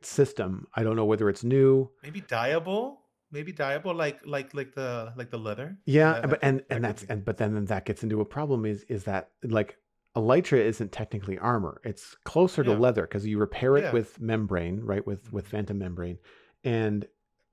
system i don't know whether it's new maybe dyeable maybe dyeable like like like the like the leather yeah but and and that's and but then that gets into a problem is is that like elytra isn't technically armor. It's closer to leather because you repair it yeah. with membrane, right? With with mm-hmm. phantom membrane, and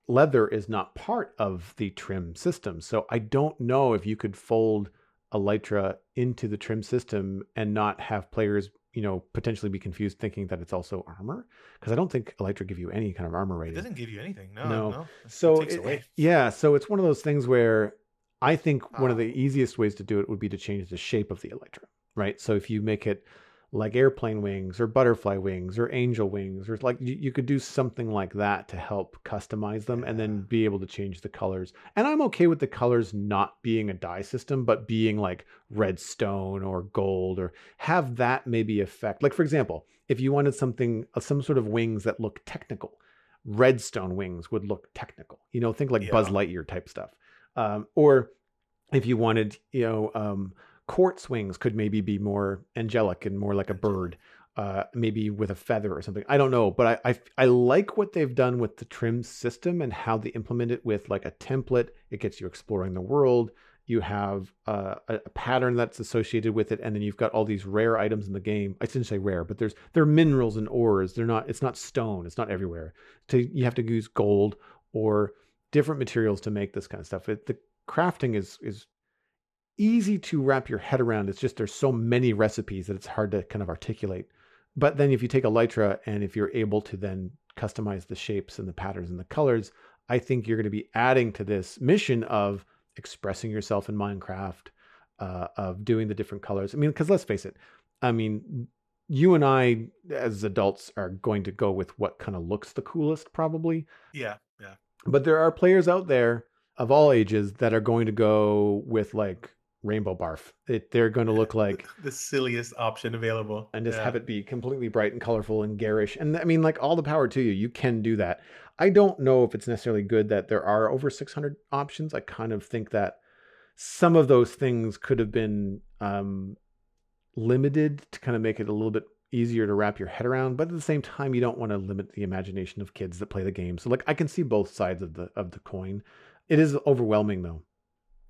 leather is not part of the trim system. So I don't know if you could fold Elytra into the trim system and not have players, you know, potentially be confused thinking that it's also armor? Because I don't think Elytra give you any kind of armor rating. It doesn't give you anything. No, No. no. It So takes it- away. yeah, so it's one of those things where I think one of Ah. the easiest ways to do it would be to change the shape of the Elytra, right? So if you make it like airplane wings or butterfly wings or angel wings or like you, you could do something like that to help customize them and then be able to change the colors. And I'm okay with the colors not being a dye system but being like red stone or gold or have that maybe affect. Like for example, if you wanted something uh, some sort of wings that look technical, redstone wings would look technical. You know, think like Buzz Lightyear type stuff. Um, or if you wanted, you know, um, quartz swings could maybe be more angelic and more like a bird, uh, maybe with a feather or something. I don't know, but I, I I like what they've done with the trim system and how they implement it with like a template. It gets you exploring the world. You have uh, a, a pattern that's associated with it, and then you've got all these rare items in the game. I shouldn't say rare, but there's there are minerals and ores. They're not. It's not stone. It's not everywhere. So you have to use gold or different materials to make this kind of stuff. It, the crafting is is easy to wrap your head around. It's just there's so many recipes that it's hard to kind of articulate. But then if you take Elytra and if you're able to then customize the shapes and the patterns and the colors, I think you're going to be adding to this mission of expressing yourself in Minecraft, uh, of doing the different colors. I mean, because let's face it, I mean, you and I as adults are going to go with what kind of looks the coolest, probably. Yeah, yeah. But there are players out there of all ages that are going to go with like rainbow barf. It, they're going to look *laughs* like the silliest option available. and just Yeah. have it be completely bright and colorful and garish. And I mean, like all the power to you. You can do that. I don't know if it's necessarily good that there are over 600 options. I kind of think that some of those things could have been um, limited to kind of make it a little bit easier to wrap your head around. But at the same time, you don't want to limit the imagination of kids that play the game. So like, I can see both sides of the of the coin. It is overwhelming though.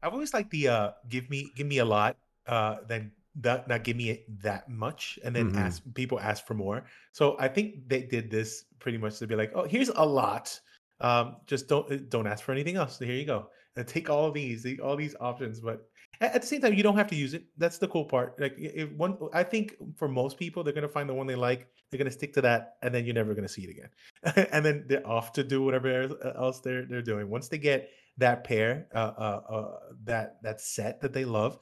I've always liked the uh give me give me a lot, uh then that not give me that much, and then Mhm. ask people ask for more. So I think they did this pretty much to be like, oh, here's a lot. Um, just don't uh, don't ask for anything else. Here you go. And take all of these, all these options, but at, the same time, you don't have to use it. That's the cool part. Like i- if one, I think for most people, they're gonna find the one they like. They're gonna stick to that, and then you're never gonna see it again. *laughs* and then they're off to do whatever else they're they're doing. Once they get that pair, uh, uh, uh, that that set that they love,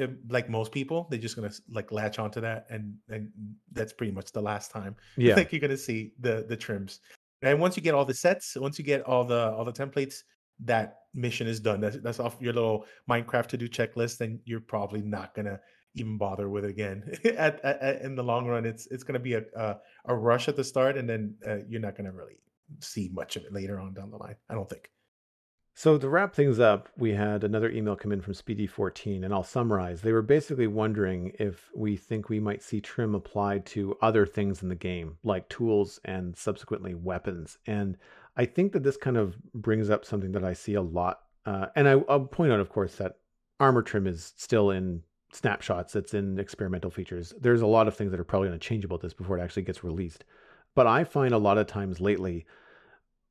uh, like most people, they're just gonna like latch onto that, and and that's pretty much the last time *laughs* Yeah. like you're gonna see the the trims. And once you get all the sets, once you get all the all the templates, that mission is done. That's that's off your little Minecraft to do checklist, then you're probably not gonna even bother with it again. *laughs* at, at, at- in the long run, it's it's gonna be a a, a rush at the start, and then uh, you're not gonna really see much of it later on down the line. I don't think. So to wrap things up, we had another email come in from Speedy14, and I'll summarize. They were basically wondering if we think we might see trim applied to other things in the game, like tools and subsequently weapons. And I think that this kind of brings up something that I see a lot. Uh, and I, I'll point out, of course, that armor trim is still in snapshots, it's in experimental features. There's a lot of things that are probably going to change about this before it actually gets released. But I find a lot of times lately,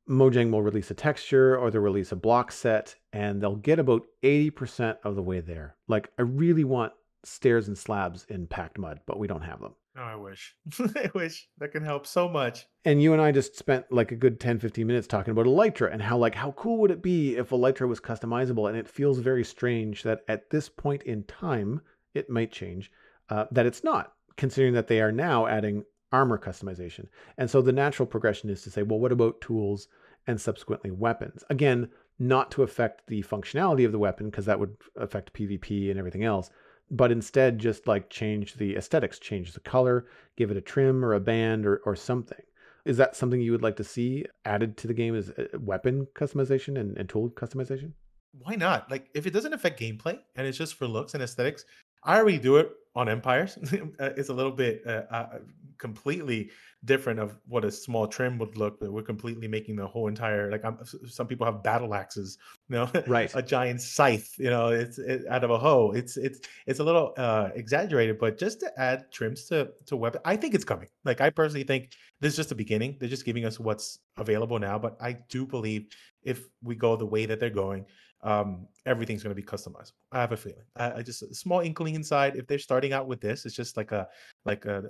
Mojang will release a texture or they'll release a block set and they'll get about 80% of the way there. Like, I really want stairs and slabs in packed mud, but we don't have them. Oh, I wish. *laughs* I wish that can help so much. And you and I just spent like a good 10, 15 minutes talking about Elytra and how, like, how cool would it be if Elytra was customizable? And it feels very strange that at this point in time, it might change, uh, that it's not, considering that they are now adding armor customization. And so the natural progression is to say, well, what about tools and subsequently weapons? Again, not to affect the functionality of the weapon, because that would affect PvP and everything else, but instead just like change the aesthetics, change the color, give it a trim or a band or, or something. Is that something you would like to see added to the game as uh, weapon customization and, and tool customization? Why not? Like, if it doesn't affect gameplay and it's just for looks and aesthetics, I already do it on Empires. *laughs* Uh, it's a little bit uh, uh, completely different of what a small trim would look. But we're completely making the whole entire like. I'm, some people have battle axes, you know, Right. *laughs* a giant scythe, you know, it's it, out of a hoe. It's it's it's a little uh, exaggerated, but just to add trims to to weapon, I think it's coming. Like I personally think this is just the beginning. They're just giving us what's available now, but I do believe if we go the way that they're going, um, everything's going to be customizable. I have a feeling. I, I, just a small inkling inside. If they're starting out with this, it's just like a like a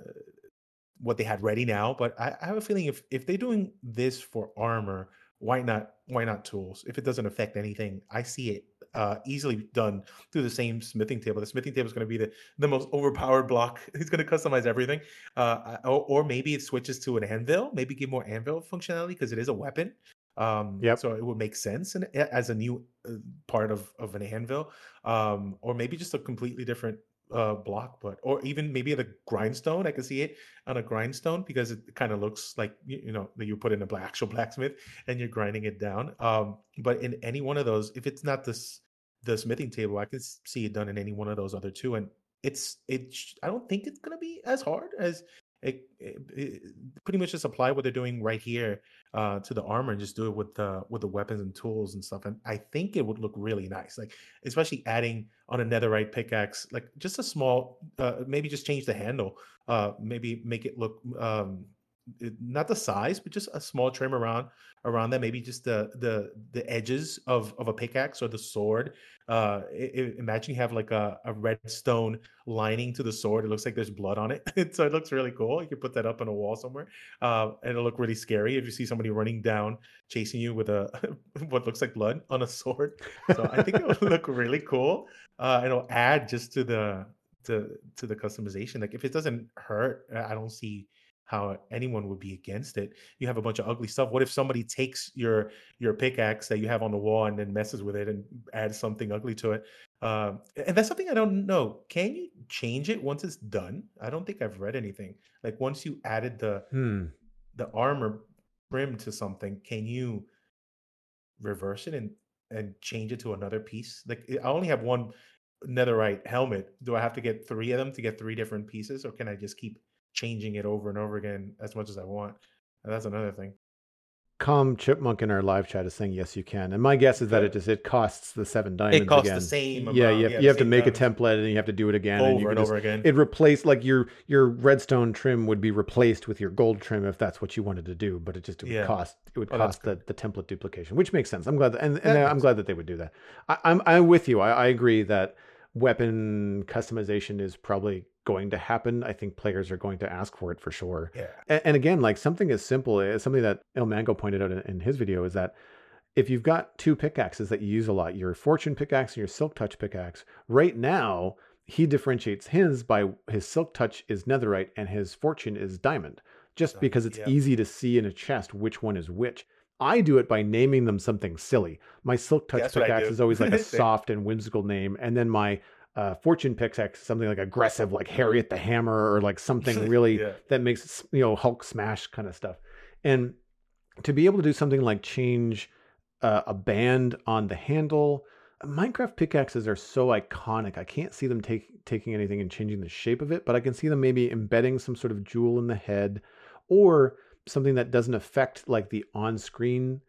what they had ready now. But I, I have a feeling if if they're doing this for armor, why not why not tools? If it doesn't affect anything, I see it uh, easily done through the same smithing table. The smithing table is going to be the, the most overpowered block. He's going to customize everything. Uh, or, or, maybe it switches to an anvil, maybe give more anvil functionality because it is a weapon. Um, yep. So it would make sense and as a new uh, part of, of an anvil. Um, or maybe just a completely different uh, block, but or even maybe the grindstone. I can see it on a grindstone because it kind of looks like you, you know that you put in a black, *laughs* actual blacksmith and you're grinding it down. Um, but in any one of those, if it's not this the smithing table, I can see it done in any one of those other two, and it's it. I don't think it's gonna be as hard as it, it, it, pretty much just apply what they're doing right here uh, to the armor and just do it with the with the weapons and tools and stuff. And I think it would look really nice, like especially adding on a netherite pickaxe, like just a small, uh, maybe just change the handle, uh, maybe make it look um, not the size, but just a small trim around around that. Maybe just the the the edges of of a pickaxe or the sword. Uh, it, imagine you have like a, a redstone lining to the sword. It looks like there's blood on it, *laughs* so it looks really cool. You could put that up on a wall somewhere, uh, and it'll look really scary if you see somebody running down chasing you with a *laughs* what looks like blood on a sword. So I think it would look *laughs* really cool. Uh, it'll add just to the to to the customization. Like if it doesn't hurt, I don't see how anyone would be against it. You have a bunch of ugly stuff. What if somebody takes your your pickaxe that you have on the wall and then messes with it and adds something ugly to it? Uh, and that's something I don't know. Can you change it once it's done? I don't think I've read anything. Like once you added the hmm. the armor brim to something, can you reverse it and and change it to another piece? Like I only have one netherite helmet. Do I have to get three of them to get three different pieces, or can I just keep changing it over and over again as much as I want. And that's another thing. Com Chipmunk in our live chat is saying yes, you can, and my guess is that it just it costs the seven diamonds. It costs again. the same. Amount. Yeah, you have, yeah, you have to make diamonds. a template and you have to do it again over and, and, and over just, again. It replaced like your your redstone trim would be replaced with your gold trim if that's what you wanted to do, but it just it would cost it would Oh, cost the, the template duplication, which makes sense. I'm glad that, and, and I'm glad that they would do that. I, I'm I'm with you. I, I agree that weapon customization is probably going to happen. I think players are going to ask for it for sure. yeah, And, and again, like something as simple as something that ilmango pointed out in, in his video is that if you've got two pickaxes that you use a lot, your Fortune pickaxe and your Silk Touch pickaxe, right now he differentiates his by his Silk Touch is netherite and his Fortune is diamond, just Diamond, because it's yeah. easy to see in a chest which one is which. I do it by naming them something silly. My Silk Touch I pickaxe is always like a *laughs* soft and whimsical name, and then my uh, Fortune pickaxe is something like aggressive, like Harriet the Hammer, or like something *laughs* really yeah. that makes you know Hulk smash kind of stuff. And to be able to do something like change uh, a band on the handle, Minecraft pickaxes are so iconic. I can't see them take, taking anything and changing the shape of it, but I can see them maybe embedding some sort of jewel in the head or something that doesn't affect like the on-screen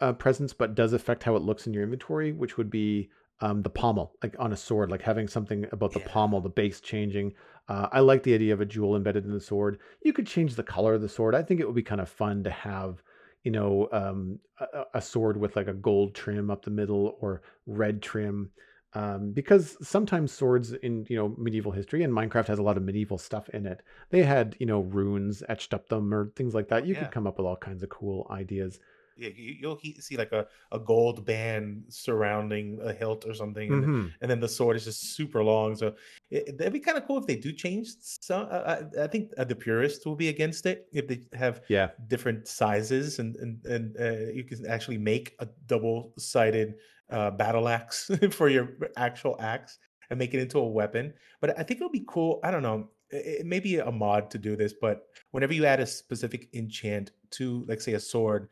uh, presence, but does affect how it looks in your inventory, which would be um, the pommel, like on a sword, like having something about the Yeah. pommel, the base changing. Uh, I like the idea of a jewel embedded in the sword. You could change the color of the sword. I think it would be kind of fun to have, you know, um, a, a sword with like a gold trim up the middle or red trim. Um, because sometimes swords in you know medieval history and Minecraft has a lot of medieval stuff in it. They had you know runes etched up them or things like that. You Yeah. could come up with all kinds of cool ideas. Yeah, you, you'll he- see like a, a gold band surrounding a hilt or something, and, Mhm. and then the sword is just super long. So it, that'd be kind of cool if they do change some. I, I I think uh, the purists will be against it if they have Yeah, different sizes and and and uh, you can actually make a double sided uh, battle axe *laughs* for your actual axe and make it into a weapon. But I think it'll be cool. I don't know. It may be a mod to do this, but whenever you add a specific enchant to, like, say, a sword,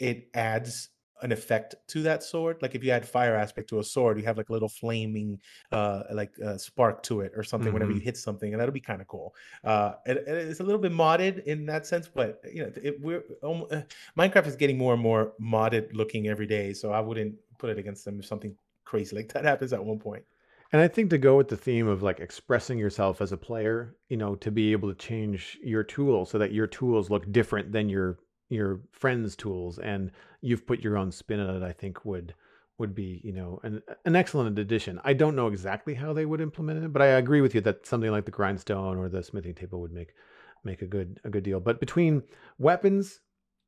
it adds an effect to that sword. Like if you add fire aspect to a sword, you have like a little flaming, uh, like uh, spark to it or something whenever you hit something, and that'll be kind of cool. Uh, it, it- it's a little bit modded in that sense, but you know, it, we're um, uh, Minecraft is getting more and more modded looking every day. So I wouldn't put it against them if something crazy like that *laughs* happens at one point. And I think to go with the theme of like expressing yourself as a player, you know, to be able to change your tool so that your tools look different than your your friends' tools and you've put your own spin on it, I think would would be, you know, an an excellent addition. I don't know exactly how they would implement it, but I agree with you that something like the grindstone or the smithing table would make make a good a good deal. But between weapons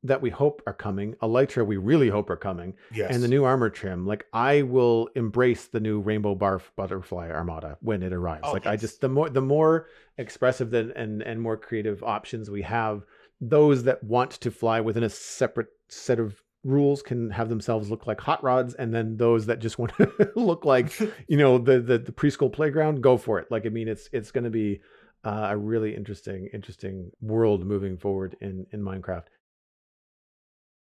that we hope are coming, elytra we really hope are coming, Yes. and the new armor trim, like I will embrace the new rainbow barf butterfly armada when it arrives. Oh, like I just the more the more expressive than and and more creative options we have, those that want to fly within a separate set of rules can have themselves look like hot rods and then those that just *laughs* want to look like *laughs* you know the, the the preschool playground go for it. Like i mean it's it's going to be uh, a really interesting interesting world moving forward in in minecraft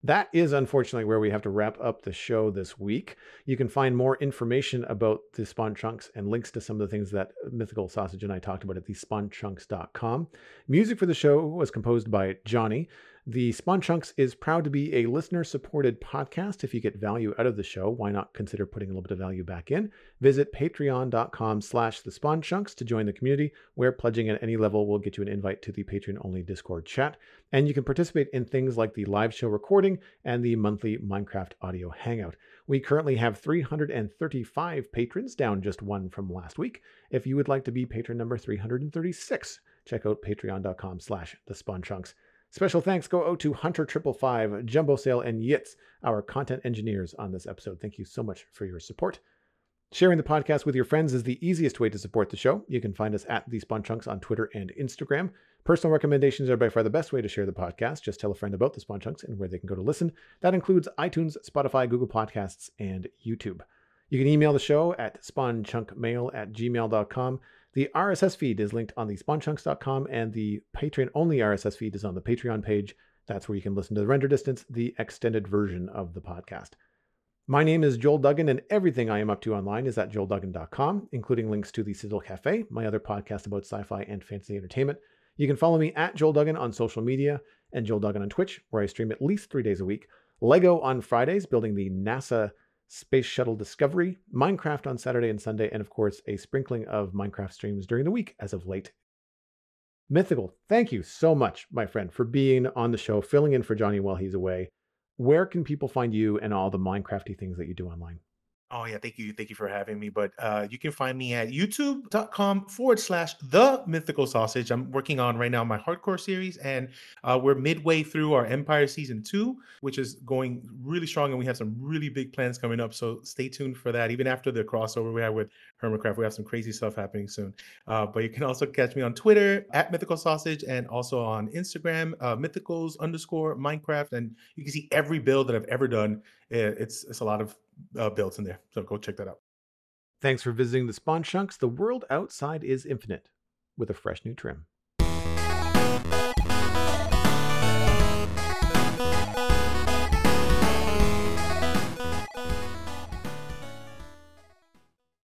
that is unfortunately where we have to wrap up the show this week. You can find more information about the spawn chunks and links to some of the things that MythicalSausage and I talked about at the spawnchunks.com. Music for the show was composed by Johnny. The Spawn Chunks is proud to be a listener supported podcast. If you get value out of the show, why not consider putting a little bit of value back in? Visit patreon.com slash the Spawn Chunks to join the community, where pledging at any level will get you an invite to the Patreon only Discord chat. And you can participate in things like the live show recording and the monthly Minecraft audio hangout. We currently have 335 patrons, down just one from last week. If you would like to be patron number 336, check out patreon.com slash the spawn chunks. Special thanks go out to Hunter Triple Five, Jumbo Sale, and Yitz, our content engineers on this episode. Thank you so much for your support. Sharing the podcast with your friends is the easiest way to support the show. You can find us at the Spawn Chunks on Twitter and Instagram. Personal recommendations are by far the best way to share the podcast. Just tell a friend about the Spawn Chunks and where they can go to listen. That includes iTunes, Spotify, Google Podcasts, and YouTube. You can email the show at spawnchunkmail at gmail.com. The RSS feed is linked on the spawnchunks.com, and the Patreon only RSS feed is on the Patreon page. That's where you can listen to the render distance, the extended version of the podcast. My name is Joel Duggan, and everything I am up to online is at joelduggan.com, including links to the Sizzle Cafe, my other podcast about sci fi and fantasy entertainment. You can follow me at Joel Duggan on social media and Joel Duggan on Twitch, where I stream at least three days a week. Lego on Fridays, building the NASA Space Shuttle Discovery, Minecraft on Saturday and Sunday, and of course, a sprinkling of Minecraft streams during the week as of late. Mythical, thank you so much, my friend, for being on the show, filling in for Johnny while he's away. Where can people find you and all the Minecrafty things that you do online? Oh yeah, thank you, thank you for having me. But uh, you can find me at youtube.com forward slash the mythical sausage. I'm working on right now my hardcore series, and uh, we're midway through our Empire season two, which is going really strong, and we have some really big plans coming up. So stay tuned for that. Even after the crossover we have with Hermitcraft, we have some crazy stuff happening soon. Uh, but you can also catch me on Twitter at mythical sausage, and also on Instagram, uh, mythicals underscore Minecraft, and you can see every build that I've ever done. It- It's it's a lot of uh, builds in there. So go check that out. Thanks for visiting the Spawn Chunks. The world outside is infinite with a fresh new trim.